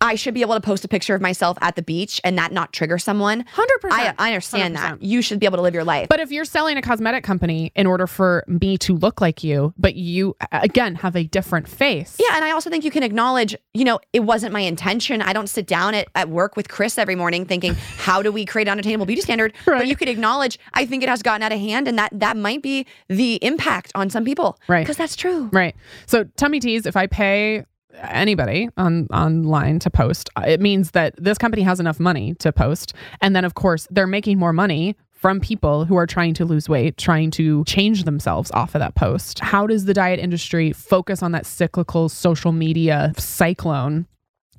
Speaker 2: I should be able to post a picture of myself at the beach and that not trigger someone.
Speaker 1: 100%.
Speaker 2: I understand that.
Speaker 1: 100%.
Speaker 2: You should be able to live your life.
Speaker 1: But if you're selling a cosmetic company in order for me to look like you, but you again have a different face.
Speaker 2: Yeah, and I also think you can acknowledge, you know, it wasn't my intention. I don't sit down at, at work with Kris every morning thinking, how do we create an unattainable beauty standard?
Speaker 1: Right.
Speaker 2: But you could acknowledge, I think it has gotten out of hand, and that that might be the impact on some people.
Speaker 1: Right.
Speaker 2: Because that's true.
Speaker 1: Right. So tummy teas, if I pay anybody on online to post, it means that this company has enough money to post. And then of course they're making more money from people who are trying to lose weight, trying to change themselves off of that post. How does the diet industry focus on that cyclical social media cyclone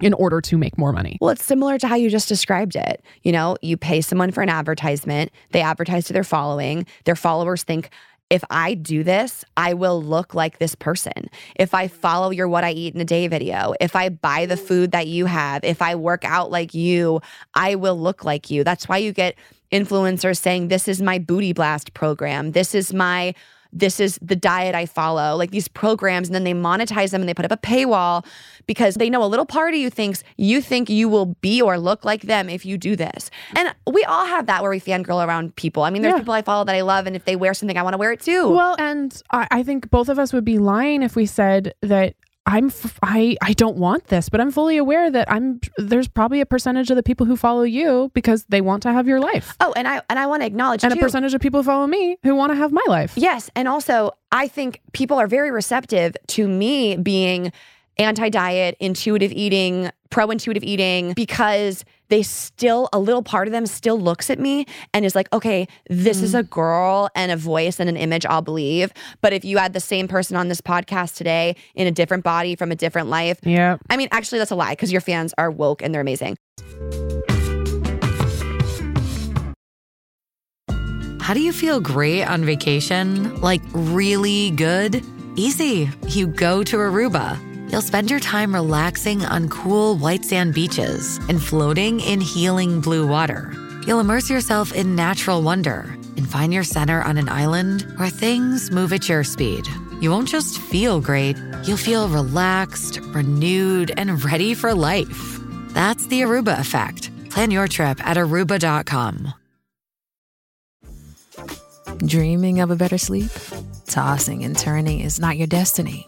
Speaker 1: in order to make more money.
Speaker 2: Well, it's similar to how you just described it. You know, you pay someone for an advertisement, they advertise to their following, their followers think, if I do this, I will look like this person. If I follow your what I eat in a day video, if I buy the food that you have, if I work out like you, I will look like you. That's why you get influencers saying, This is my booty blast program. This is my this is the diet I follow, like these programs, and then they monetize them and they put up a paywall because they know a little part of you thinks you think you will be or look like them if you do this. And we all have that where we fangirl around people. I mean, there's
Speaker 1: Yeah.
Speaker 2: people I follow that I love, and if they wear something, I want to wear it too.
Speaker 1: Well, and I, I think both of us would be lying if we said that I'm f- I I don't want this, but I'm fully aware that I'm there's probably a percentage of the people who follow you because they want to have your life,
Speaker 2: oh, and I and I want to acknowledge
Speaker 1: and
Speaker 2: too.
Speaker 1: a percentage of people who follow me who want to have my life.
Speaker 2: Yes. And also, I think people are very receptive to me being anti diet, intuitive eating, pro intuitive eating, because they still, a little part of them still looks at me and is like, okay, this is a mm. girl and a voice and an image I'll believe. But if you had the same person on this podcast today in a different body from a different life,
Speaker 1: Yeah.
Speaker 2: I mean, actually, that's a lie because your fans are woke and they're amazing.
Speaker 3: How do you feel great on vacation? Like really good? Easy. You go to Aruba. You'll spend your time relaxing on cool white sand beaches and floating in healing blue water. You'll immerse yourself in natural wonder and find your center on an island where things move at your speed. You won't just feel great, you'll feel relaxed, renewed, and ready for life. That's the Aruba effect. Plan your trip at aruba.com.
Speaker 4: Dreaming of a better sleep? Tossing and turning is not your destiny.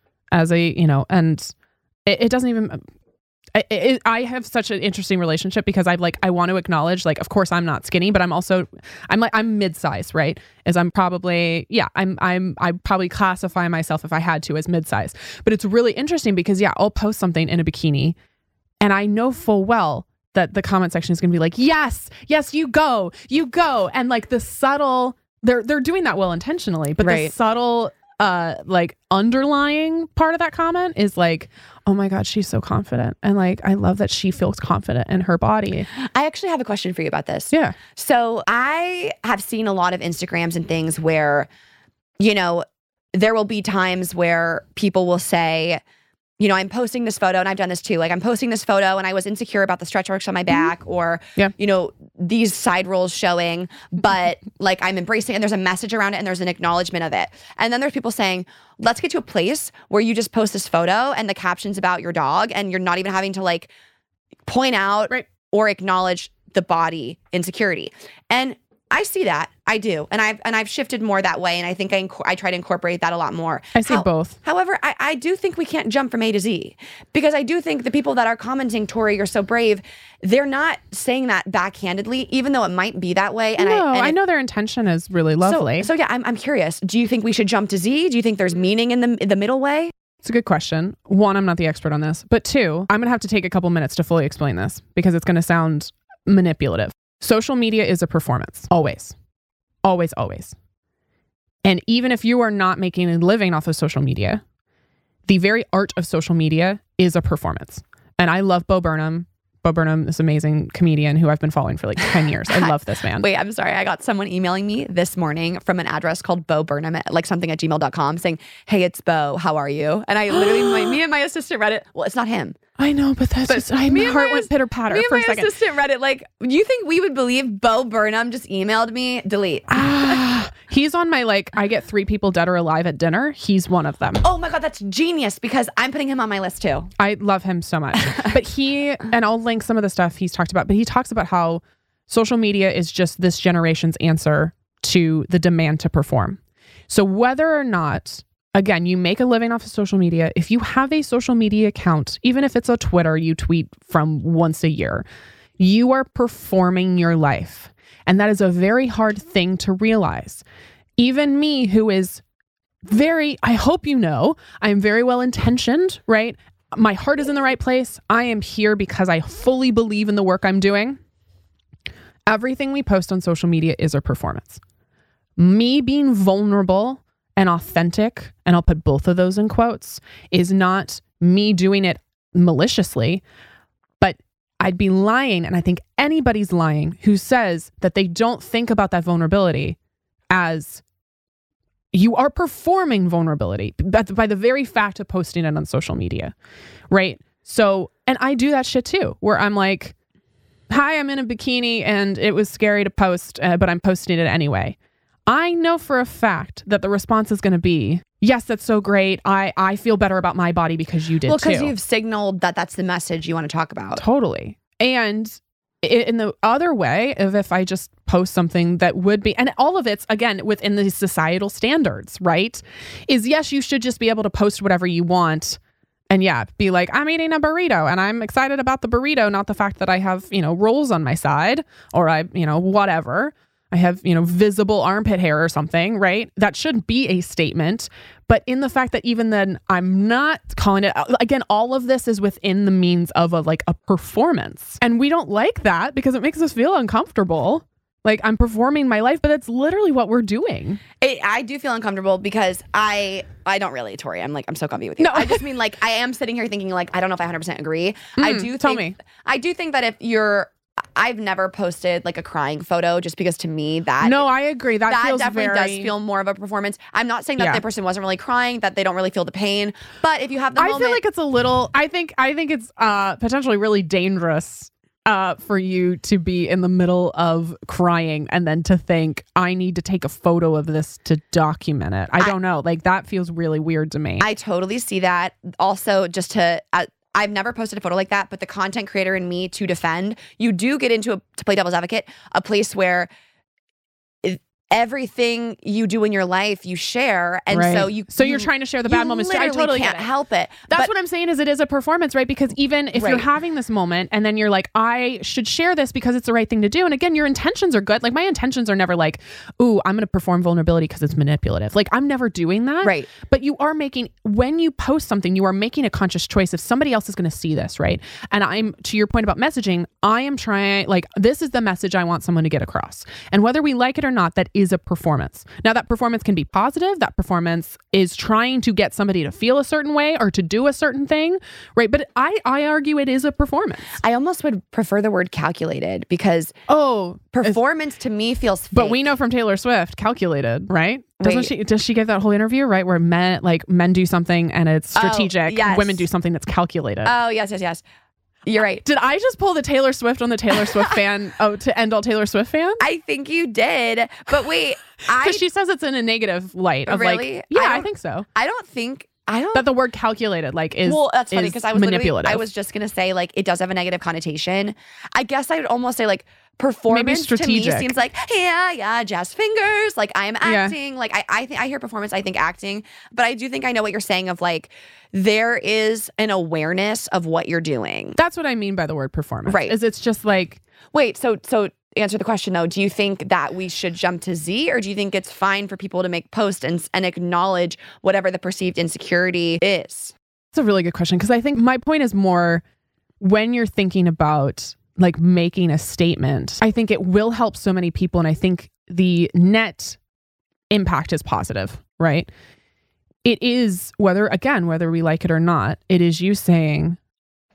Speaker 1: as a you know, and it, it doesn't even. I, it, I have such an interesting relationship because I like I want to acknowledge like of course I'm not skinny but I'm also I'm like I'm mid-size right? As I'm probably yeah I'm I'm I probably classify myself if I had to as mid-size. But it's really interesting because yeah I'll post something in a bikini and I know full well that the comment section is going to be like yes yes you go you go. And like the subtle they're they're doing that well intentionally but the subtle uh like underlying part of that comment is like oh my god she's so confident. And like i love that she feels confident in her body.
Speaker 2: I actually have a question for you about this.
Speaker 1: yeah.
Speaker 2: So I have seen a lot of Instagrams and things where, you know, there will be times where people will say, you know, I'm posting this photo and I've done this too. Like I'm posting this photo and I was insecure about the stretch marks on my mm-hmm. back or,
Speaker 1: Yeah.
Speaker 2: you know, these side rolls showing, but like I'm embracing and there's a message around it and there's an acknowledgement of it. And then there's people saying, let's get to a place where you just post this photo and the captions about your dog and you're not even having to like point out
Speaker 1: Right.
Speaker 2: or acknowledge the body insecurity. And I see that. I do. And I've and I've shifted more that way and I think I inc- I try to incorporate that a lot more.
Speaker 1: i see
Speaker 2: How-
Speaker 1: both
Speaker 2: However, I, I do think we can't jump from A to Z because I do think the people that are commenting, Tori, you're so brave, they're not saying that backhandedly, even though it might be that way. And
Speaker 1: no
Speaker 2: I, and
Speaker 1: I know their intention is really
Speaker 2: so-
Speaker 1: lovely
Speaker 2: So, yeah, I'm, I'm curious. Do you think we should jump to Z? Do you think there's meaning in the in the middle way?
Speaker 1: It's a good question. One, I'm not the expert on this, but two, I'm going to have to take a couple minutes to fully explain this because it's going to sound manipulative. Social media is a performance, always, always, always. And even if you are not making a living off of social media, the very art of social media is a performance. And I love Bo Burnham. Bo Burnham this amazing comedian who I've been following for like 10 years. I love this man.
Speaker 2: Wait, I'm sorry. I got someone emailing me this morning from an address called Bo Burnham, at, like something at gmail.com saying, Hey, it's Bo. How are you? And I literally, my, me and my assistant read it. Well, it's not him.
Speaker 1: I know, but that's
Speaker 2: But
Speaker 1: just, I, my heart
Speaker 2: my
Speaker 1: went pitter patter
Speaker 2: Me and
Speaker 1: for
Speaker 2: my
Speaker 1: a second.
Speaker 2: assistant read it. Like, you think we would believe Bo Burnham just emailed me? Delete.
Speaker 1: Ah, he's on my like I get three people dead or alive at dinner. He's one of them.
Speaker 2: Oh my God, that's genius because I'm putting him on my list too.
Speaker 1: I love him so much. but he and I'll link some of the stuff he's talked about, but he talks about how social media is just this generation's answer to the demand to perform. So whether or not again, you make a living off of social media. If you have a social media account, even if it's a Twitter, you tweet from once a year, you are performing your life. And that is a very hard thing to realize. Even me, who is very, I hope you know, I am very well intentioned, right? My heart is in the right place. I am here because I fully believe in the work I'm doing. Everything we post on social media is a performance. Me being vulnerable and authentic, and I'll put both of those in quotes, is not me doing it maliciously, I'd be lying. And I think anybody's lying who says that they don't think about that vulnerability as you are performing vulnerability by the very fact of posting it on social media, right? So, and I do that shit too, where I'm like, hi, I'm in a bikini and it was scary to post, uh, but I'm posting it anyway. I know for a fact that the response is going to be, yes, that's so great. I, I feel better about my body because you did
Speaker 2: well,
Speaker 1: because
Speaker 2: you've signaled that that's the message you want to talk about.
Speaker 1: Totally. And in the other way of if I just post something that would be, and all of it's again within the societal standards, right? Is yes, you should just be able to post whatever you want. And yeah, be like, I'm eating a burrito and I'm excited about the burrito, not the fact that I have, you know, rolls on my side or I, you know, whatever. I have, you know, visible armpit hair or something, right? That should be a statement. But in the fact that even then I'm not calling it again, all of this is within the means of a like a performance. And we don't like that because it makes us feel uncomfortable. Like I'm performing my life, but that's literally what we're doing.
Speaker 2: It, I do feel uncomfortable because I I don't really, Tori. I'm like I'm so comfy with you. No. I just mean like I am sitting here thinking like I don't know if I 100 percent agree. Mm, I do think,
Speaker 1: tell me.
Speaker 2: I do think that if you're I've never posted like a crying photo just because to me that
Speaker 1: no, I agree. That,
Speaker 2: that definitely
Speaker 1: very...
Speaker 2: does feel more of a performance. I'm not saying that yeah. the person wasn't really crying, that they don't really feel the pain, but if you have the
Speaker 1: I
Speaker 2: moment,
Speaker 1: feel like it's a little. I think I think it's uh, potentially really dangerous uh, for you to be in the middle of crying and then to think I need to take a photo of this to document it. I, I don't know. Like that feels really weird to me.
Speaker 2: I totally see that. Also, just to uh, I've never posted a photo like that, but the content creator in me to defend, you do get into a, to play devil's advocate, a place where everything you do in your life you share. And
Speaker 1: right.
Speaker 2: so you
Speaker 1: so you're trying to share the bad moments too. I totally
Speaker 2: can't
Speaker 1: it.
Speaker 2: help it.
Speaker 1: That's but, what I'm saying is it is a performance right? Because even if right. you're having this moment and then you're like I should share this because it's the right thing to do. And again your intentions are good. Like my intentions are never like ooh I'm going to perform vulnerability because it's manipulative. Like I'm never doing that.
Speaker 2: Right.
Speaker 1: But you are making when you post something you are making a conscious choice if somebody else is going to see this right? And I'm to your point about messaging I am trying like this is the message I want someone to get across. And whether we like it or not that is a performance now, that performance can be positive. That performance is trying to get somebody to feel a certain way or to do a certain thing, right? But I, I argue it is a performance.
Speaker 2: I almost would prefer the word calculated because
Speaker 1: oh,
Speaker 2: performance to me feels. Fake.
Speaker 1: But we know from Taylor Swift, calculated, right? Doesn't Wait. she? Does she give that whole interview right where men like men do something and it's oh, strategic, oh, yes. women do something that's calculated?
Speaker 2: Oh yes, yes, yes. You're right.
Speaker 1: Did I just pull the Taylor Swift on the Taylor Swift fan oh, to end all Taylor Swift fans?
Speaker 2: I think you did. But wait,
Speaker 1: because she says it's in a negative light of
Speaker 2: really?
Speaker 1: like, yeah, I, I, think so.
Speaker 2: I don't think I don't
Speaker 1: that the word calculated like is
Speaker 2: well. That's funny because I was
Speaker 1: manipulative.
Speaker 2: I was just gonna say like it does have a negative connotation. I guess I would almost say like performance to me seems like yeah yeah jazz fingers like i'm acting yeah. like i i think i hear performance i think acting but i do think i know what you're saying of like there is an awareness of what you're doing.
Speaker 1: That's what i mean by the word performance
Speaker 2: right.
Speaker 1: is it's just like
Speaker 2: wait so so answer the question though. Do you think that we should jump to z or do you think it's fine for people to make posts and, and acknowledge whatever the perceived insecurity is?
Speaker 1: It's a really good question because i think my point is more when you're thinking about like making a statement, I think it will help so many people. And I think the net impact is positive, right? It is whether, again, whether we like it or not, it is you saying,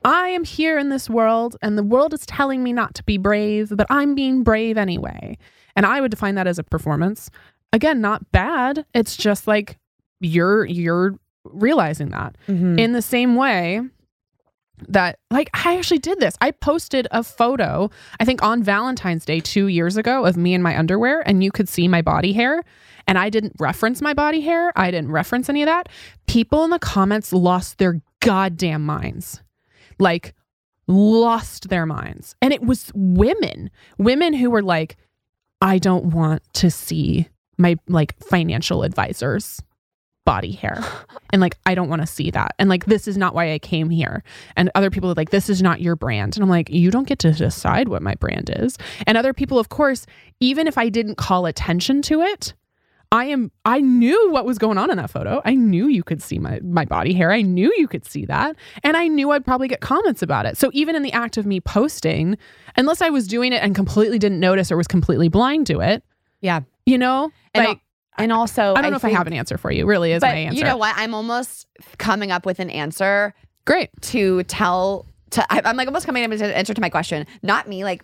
Speaker 1: I am here in this world and the world is telling me not to be brave, but I'm being brave anyway. And I would define that as a performance. Again, not bad. It's just like you're you're realizing that. Mm-hmm. In the same way, that like I actually did this. I posted a photo, I think on Valentine's Day 2 years ago of me in my underwear and you could see my body hair and I didn't reference my body hair. I didn't reference any of that. People in the comments lost their goddamn minds. Like lost their minds. And it was women, women who were like I don't want to see my like financial advisors body hair. And like, I don't want to see that. And like, this is not why I came here. And other people are like, this is not your brand. And I'm like, you don't get to decide what my brand is. And other people, of course, even if I didn't call attention to it, I am I knew what was going on in that photo. I knew you could see my my body hair. I knew you could see that. And I knew I'd probably get comments about it. So even in the act of me posting, unless I was doing it and completely didn't notice or was completely blind to it,
Speaker 2: Yeah.
Speaker 1: you know?
Speaker 2: And
Speaker 1: like
Speaker 2: And also,
Speaker 1: I don't know if I have an answer for you. Really is my answer.
Speaker 2: you know what? I'm almost coming up with an answer
Speaker 1: Great.
Speaker 2: to tell. To, I- I'm like almost coming up with an answer to my question. Not me like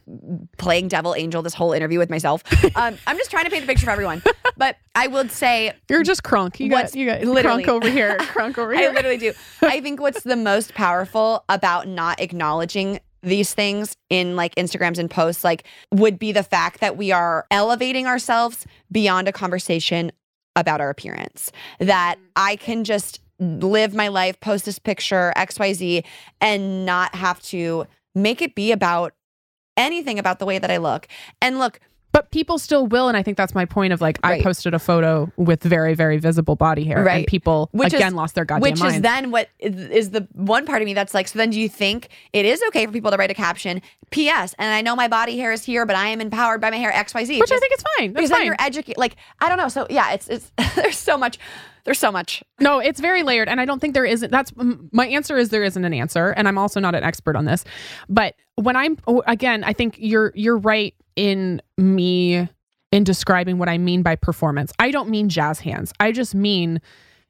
Speaker 2: playing devil angel this whole interview with myself. Um, I'm just trying to paint the picture for everyone. But I would say
Speaker 1: You're just crunk. You got you got crunk over here. crunk over here.
Speaker 2: I literally do. I think what's the most powerful about not acknowledging these things in like Instagrams and posts like would be the fact that we are elevating ourselves beyond a conversation about our appearance. That I can just live my life, post this picture, XYZ, and not have to make it be about anything about the way that I look. And look,
Speaker 1: But people still will, and I think that's my point of like I posted a photo with very, very visible body hair,
Speaker 2: Right.
Speaker 1: and people
Speaker 2: Which is-
Speaker 1: again lost their goddamn
Speaker 2: which
Speaker 1: minds.
Speaker 2: is then what is, is the one part of me that's like so then do you think it is okay for people to write a caption ps and i know my body hair is here but i am empowered by my hair xyz
Speaker 1: which I think is fine. That's
Speaker 2: because then
Speaker 1: fine.
Speaker 2: you're educated like i don't know so yeah it's it's there's so much there's so much
Speaker 1: No, it's very layered, and I don't think there isn't. That's my answer. Is there isn't an answer, and I'm also not an expert on this. But when I'm oh, again, I think you're you're right in me in describing what I mean by performance. I don't mean jazz hands. I just mean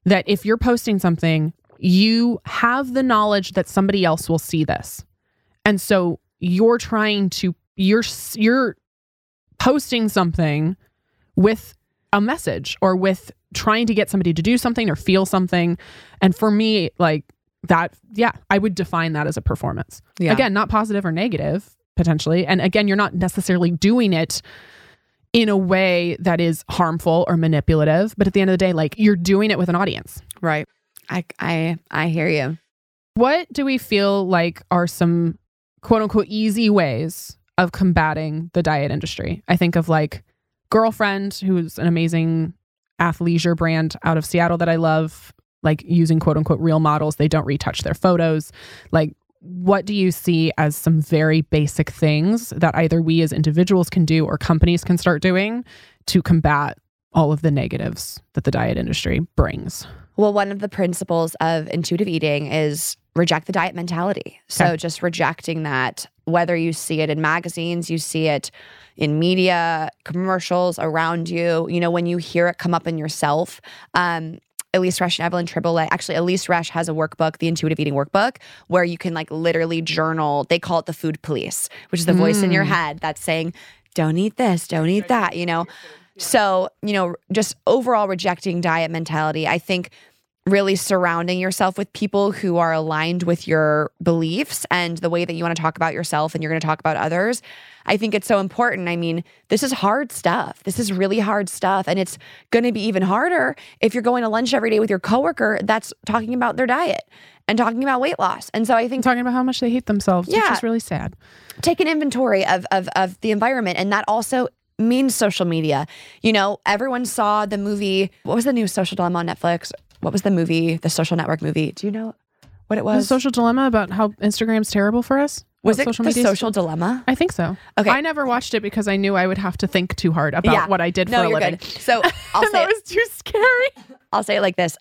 Speaker 1: that if you're posting something, you have the knowledge that somebody else will see this, and so you're trying to you're you're posting something with a message or with trying to get somebody to do something or feel something. And for me, like that, yeah, I would define that as a performance.
Speaker 2: Yeah.
Speaker 1: Again, not positive or negative, potentially. And again, you're not necessarily doing it in a way that is harmful or manipulative. But at the end of the day, like you're doing it with an audience.
Speaker 2: right i i i hear you
Speaker 1: What do we feel like are some quote unquote easy ways of combating the diet industry? I think of like Girlfriend, who's an amazing athleisure brand out of Seattle that I love, like using quote unquote real models. They don't retouch their photos. Like, what do you see as some very basic things that either we as individuals can do or companies can start doing to combat all of the negatives that the diet industry brings?
Speaker 2: Well, one of the principles of intuitive eating is reject the diet mentality. So
Speaker 1: Okay.
Speaker 2: just rejecting that, whether you see it in magazines, you see it in media, commercials around you, you know, when you hear it come up in yourself. Um, Elyse Resch and Evelyn Tribole, actually, Elyse Resch has a workbook, the intuitive eating workbook, where you can like literally journal. They call it the food police, which is the voice in your
Speaker 1: Mm.
Speaker 2: head that's saying, don't eat this, don't eat that, you know? So, you know, just overall rejecting diet mentality. I think really surrounding yourself with people who are aligned with your beliefs and the way that you want to talk about yourself and you're going to talk about others. I think it's so important. I mean, this is hard stuff. This is really hard stuff. And it's going to be even harder if you're going to lunch every day with your coworker that's talking about their diet and talking about weight loss. And so I think
Speaker 1: talking about how much they hate themselves, which
Speaker 2: Yeah.
Speaker 1: is really sad.
Speaker 2: take an inventory of, of of the environment and that also means social media you know everyone saw the movie what was the new social dilemma on netflix what was the movie the social network movie do you know what it
Speaker 1: Was
Speaker 2: was
Speaker 1: social dilemma about how Instagram's terrible for us?
Speaker 2: was it
Speaker 1: social
Speaker 2: the
Speaker 1: media?
Speaker 2: social dilemma
Speaker 1: I think so.
Speaker 2: Okay.
Speaker 1: I never watched it because I knew I would have to think too hard about
Speaker 2: Yeah.
Speaker 1: what I did
Speaker 2: no
Speaker 1: for a living.
Speaker 2: good so i'll say
Speaker 1: that
Speaker 2: it,
Speaker 1: was too scary.
Speaker 2: i'll say it like this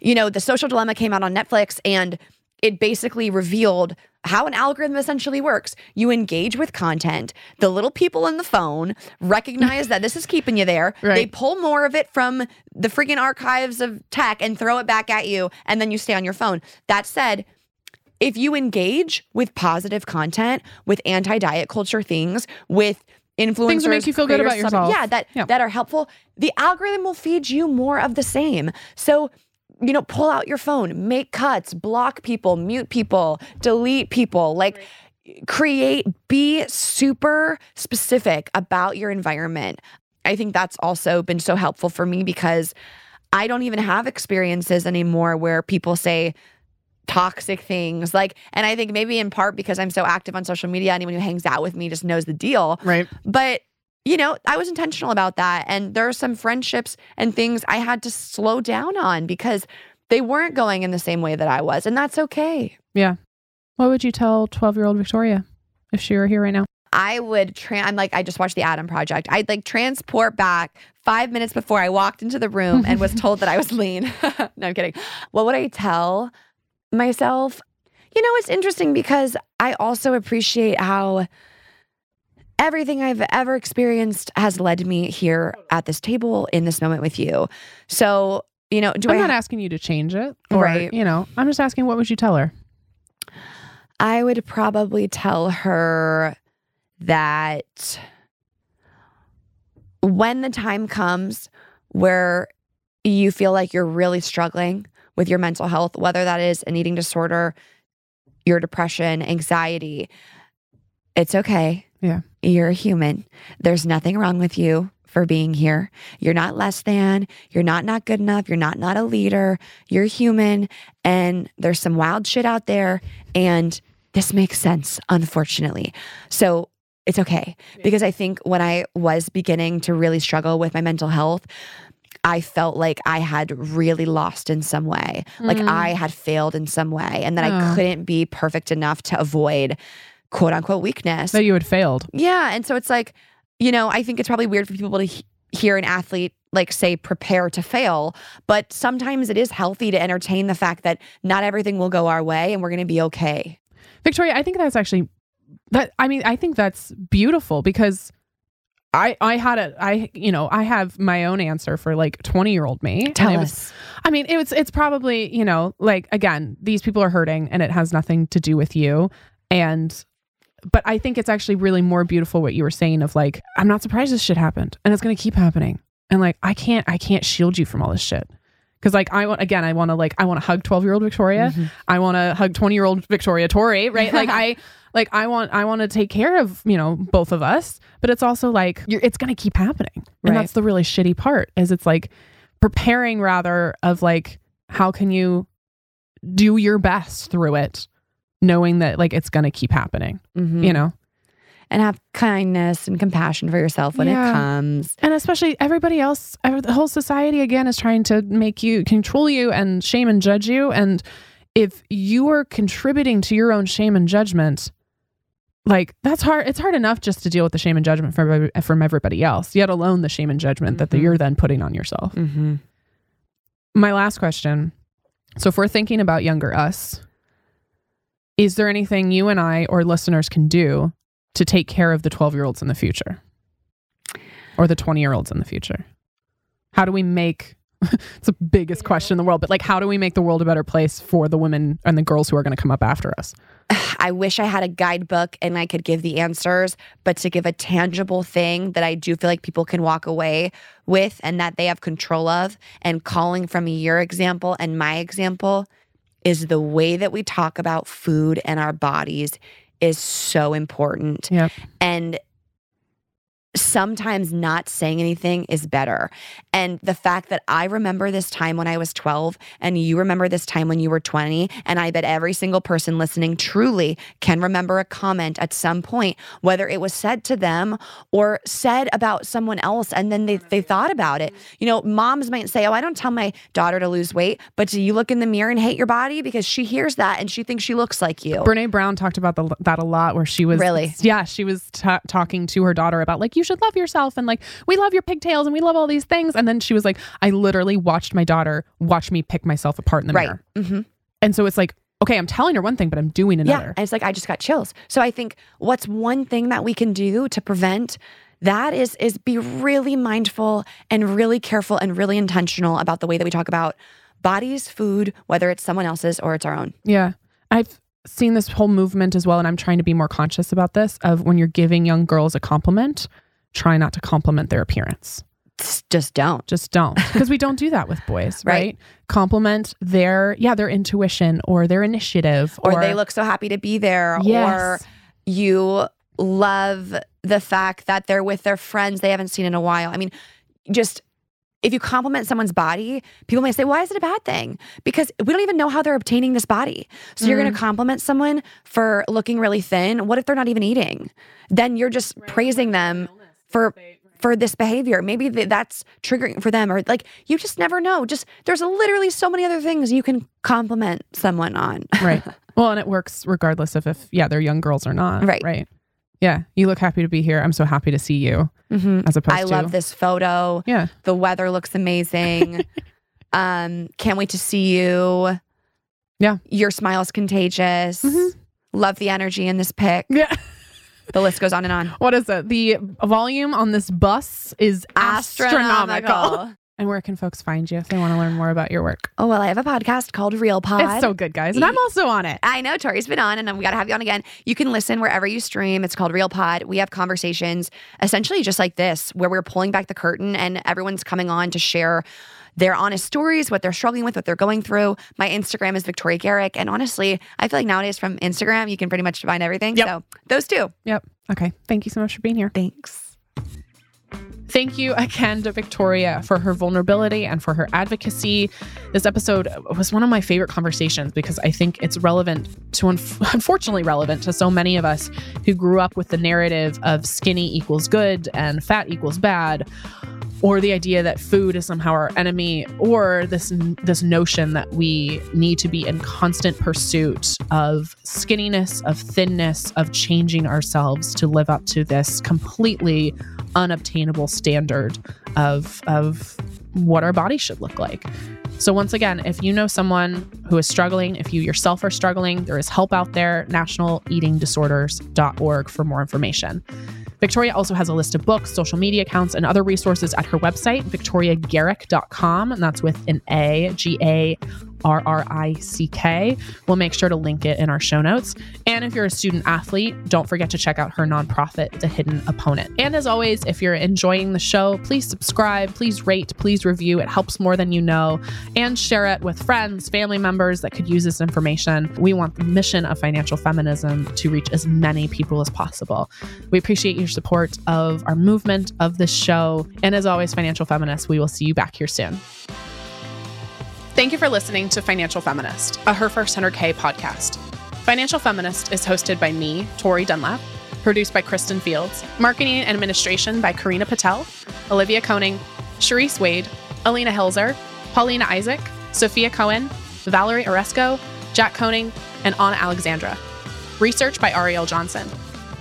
Speaker 2: you know the social dilemma came out on netflix and it basically revealed how an algorithm essentially works. You engage with content. The little people in the phone recognize that this is keeping you there. They pull more of it from the freaking archives of tech and throw it back at you, and then you stay on your phone. That said, if you engage with positive content, with anti-diet culture things, with influencers,
Speaker 1: Things that make you feel good about yourself.
Speaker 2: yeah, that
Speaker 1: Yeah.
Speaker 2: that are helpful, the algorithm will feed you more of the same. So you know, pull out your phone, make cuts, block people, mute people, delete people, like create, be super specific about your environment. I think that's also been so helpful for me because I don't even have experiences anymore where people say toxic things. Like, and I think maybe in part because I'm so active on social media, anyone who hangs out with me just knows the deal.
Speaker 1: Right.
Speaker 2: But you know, I was intentional about that. And there are some friendships and things I had to slow down on because they weren't going in the same way that I was. And that's okay.
Speaker 1: Yeah. What would you tell 12 year old Victoria if she were here right now?
Speaker 2: I would, tra- I'm like, I just watched the Adam Project. I'd like transport back five minutes before I walked into the room and was told that I was lean. no, I'm kidding. What would I tell myself? You know, it's interesting because I also appreciate how everything I've ever experienced has led me here at this table in this moment with you. So, you know, do
Speaker 1: I'm
Speaker 2: I
Speaker 1: not asking you to change it. Or,
Speaker 2: Right.
Speaker 1: You know, I'm just asking what would you tell her?
Speaker 2: I would probably tell her that when the time comes where you feel like you're really struggling with your mental health, whether that is an eating disorder, your depression, anxiety, it's okay.
Speaker 1: Yeah.
Speaker 2: You're a human. There's nothing wrong with you for being here. You're not less than, you're not not good enough, you're not not a leader. You're human and there's some wild shit out there and this makes sense unfortunately. So it's okay because I think when I was beginning to really struggle with my mental health, I felt like I had really lost in some way. Like
Speaker 1: Mm.
Speaker 2: I had failed in some way and that I
Speaker 1: Oh.
Speaker 2: couldn't be perfect enough to avoid quote unquote weakness.
Speaker 1: That you had failed.
Speaker 2: Yeah. And so it's like, you know, I think it's probably weird for people to he- hear an athlete like say prepare to fail, but sometimes it is healthy to entertain the fact that not everything will go our way and we're going to be okay.
Speaker 1: Victoria, I think that's actually that I mean, I think that's beautiful because I I had a I you know, I have my own answer for like 20-year-old me.
Speaker 2: Tell
Speaker 1: it was-
Speaker 2: us.
Speaker 1: I mean, it was it's probably, you know, like again, these people are hurting and it has nothing to do with you. And but I think it's actually really more beautiful what you were saying of like, I'm not surprised this shit happened and it's gonna keep happening. And like I can't I can't shield you from all this shit. Cause like I want again, I wanna like I wanna hug 12 year old Victoria.
Speaker 2: Mm-hmm.
Speaker 1: I wanna hug 20 year old Victoria Tori, right? Like I like I want I want to take care of, you know, both of us. But it's also like you're it's gonna keep happening. And
Speaker 2: Right.
Speaker 1: that's the really shitty part, is it's like preparing rather of like how can you do your best through it knowing that like it's going to keep happening
Speaker 2: Mhm.
Speaker 1: you know
Speaker 2: And have kindness and compassion for yourself when
Speaker 1: Yeah.
Speaker 2: it comes.
Speaker 1: and especially everybody else the whole society again is trying to make you control you and shame and judge you and if you are contributing to your own shame and judgment like that's hard it's hard enough just to deal with the shame and judgment from from everybody else yet alone the shame and judgment that
Speaker 2: Mhm.
Speaker 1: you're then putting on yourself
Speaker 2: Mm-hmm.
Speaker 1: my last question. So, if we're thinking about younger us, is there anything you and I or listeners can do to take care of the 12 year olds in the future or the 20 year olds in the future? How do we make it's the biggest question in the world, but like, how do we make the world a better place for the women and the girls who are going to come up after us?
Speaker 2: I wish I had a guidebook and I could give the answers, but to give a tangible thing that I do feel like people can walk away with and that they have control of. And calling from your example and my example is the way that we talk about food and our bodies is so important.
Speaker 1: Yep.
Speaker 2: And sometimes not saying anything is better. And the fact that I remember this time when I was 12 and you remember this time when you were 20, and I bet every single person listening truly can remember a comment at some point, whether it was said to them or said about someone else, and then they, they thought about it. You know, moms might say, Oh, I don't tell my daughter to lose weight, but do you look in the mirror and hate your body? Because she hears that and she thinks she looks like you.
Speaker 1: Brene Brown talked about the, that a lot, where she was
Speaker 2: Really?
Speaker 1: yeah, she was ta talking to her daughter about like you should love yourself and like we love your pigtails and we love all these things, and then she was like, I literally watched my daughter watch me pick myself apart in the
Speaker 2: right.
Speaker 1: mirror,
Speaker 2: hmm
Speaker 1: and so it's like, okay, I'm telling her one thing, but I'm doing another Yeah.
Speaker 2: And it's like I just got chills. So I think what's one thing that we can do to prevent that is is be really mindful and really careful and really intentional about the way that we talk about bodies, food, whether it's someone else's or it's our own.
Speaker 1: Yeah. I've seen this whole movement as well, and I'm trying to be more conscious about this of when you're giving young girls a compliment, try not to compliment their appearance.
Speaker 2: Just- Just don't.
Speaker 1: Just don't. Because we don't do that with boys, right?
Speaker 2: Right.
Speaker 1: Compliment their, yeah, their intuition or their initiative.
Speaker 2: Or, they look so happy to be there. Or you love the fact that they're with their friends they haven't seen in a while. I mean, just if you compliment someone's body, people may say, why is it a bad thing? Because we don't even know how they're obtaining this body. So you're going to mm. compliment someone for looking really thin. What if they're not even eating? Then you're just praising them for for this behavior. Maybe that's triggering for them, or like you just never know. Just there's literally so many other things you can compliment someone on.
Speaker 1: right. Well, and it works regardless of if yeah they're young girls or not.
Speaker 2: Right.
Speaker 1: Right. Yeah. You look happy to be here. I'm so happy to see you.
Speaker 2: Mhm.
Speaker 1: As opposed
Speaker 2: I
Speaker 1: to
Speaker 2: love this photo.
Speaker 1: Yeah.
Speaker 2: The weather looks amazing. um, can't wait to see you.
Speaker 1: Yeah.
Speaker 2: Your smile is contagious.
Speaker 1: Mhm.
Speaker 2: Love the energy in this pic.
Speaker 1: Yeah.
Speaker 2: The list goes on and on.
Speaker 1: What is it? The volume on this bus is astronomical. And where can folks find you if they want to learn more about your work?
Speaker 2: Oh well, I have a podcast called Real Pod.
Speaker 1: It's so good, guys. And I'm also on it.
Speaker 2: I know Tori's been on, and we got to have you on again. You can listen wherever you stream. It's called Real Pod. We have conversations essentially just like this, where we're pulling back the curtain and everyone's coming on to share their honest stories, what they're struggling with, what they're going through. My Instagram is Victoria Garrick. And honestly, I feel like nowadays from Instagram, you can pretty much find everything.
Speaker 1: Yep.
Speaker 2: So those two.
Speaker 1: Yep. Okay. Thank you so much for being here.
Speaker 2: Thanks.
Speaker 1: Thank you again to Victoria for her vulnerability and for her advocacy. This episode was one of my favorite conversations because I think it's relevant to, unf- unfortunately, relevant to so many of us who grew up with the narrative of skinny equals good and fat equals bad, or the idea that food is somehow our enemy, or this this notion that we need to be in constant pursuit of skinniness, of thinness, of changing ourselves to live up to this completely unobtainable standard of of what our body should look like. So once again, if you know someone who is struggling, if you yourself are struggling, there is help out there, nationaleatingdisorders.org for more information. Victoria also has a list of books, social media accounts, and other resources at her website, victoriagarrick.com. And that's with an A, G A R R I C K. We'll make sure to link it in our show notes. And if you're a student athlete, don't forget to check out her nonprofit, The Hidden Opponent. And as always, if you're enjoying the show, please subscribe, please rate, please review. It helps more than you know. And share it with friends, family members that could use this information. We want the mission of financial feminism to reach as many people as possible. We appreciate your support of our movement, of this show. And as always, financial feminists, we will see you back here soon. Thank you for listening to Financial Feminist, a Her First 100K podcast. Financial Feminist is hosted by me, Tori Dunlap, produced by Kristen Fields, marketing and administration by Karina Patel, Olivia Koning, Sharice Wade, Alina Hilzer, Paulina Isaac, Sophia Cohen, Valerie Oresco, Jack Koning, and Anna Alexandra. Research by Ariel Johnson.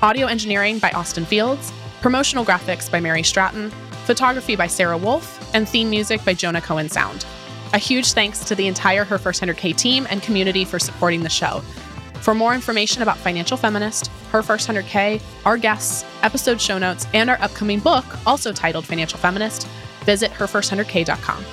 Speaker 1: Audio engineering by Austin Fields. Promotional graphics by Mary Stratton. Photography by Sarah Wolf. And theme music by Jonah Cohen Sound. A huge thanks to the entire Her First 100K team and community for supporting the show. For more information about Financial Feminist, Her First 100K, our guests, episode show notes, and our upcoming book, also titled Financial Feminist, visit herfirst100k.com.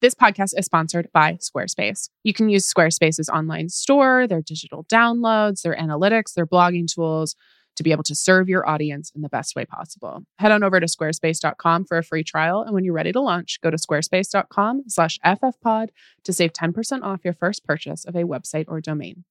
Speaker 1: This podcast is sponsored by Squarespace. You can use Squarespace's online store, their digital downloads, their analytics, their blogging tools to be able to serve your audience in the best way possible. Head on over to squarespace.com for a free trial. And when you're ready to launch, go to squarespace.com slash ffpod to save 10% off your first purchase of a website or domain.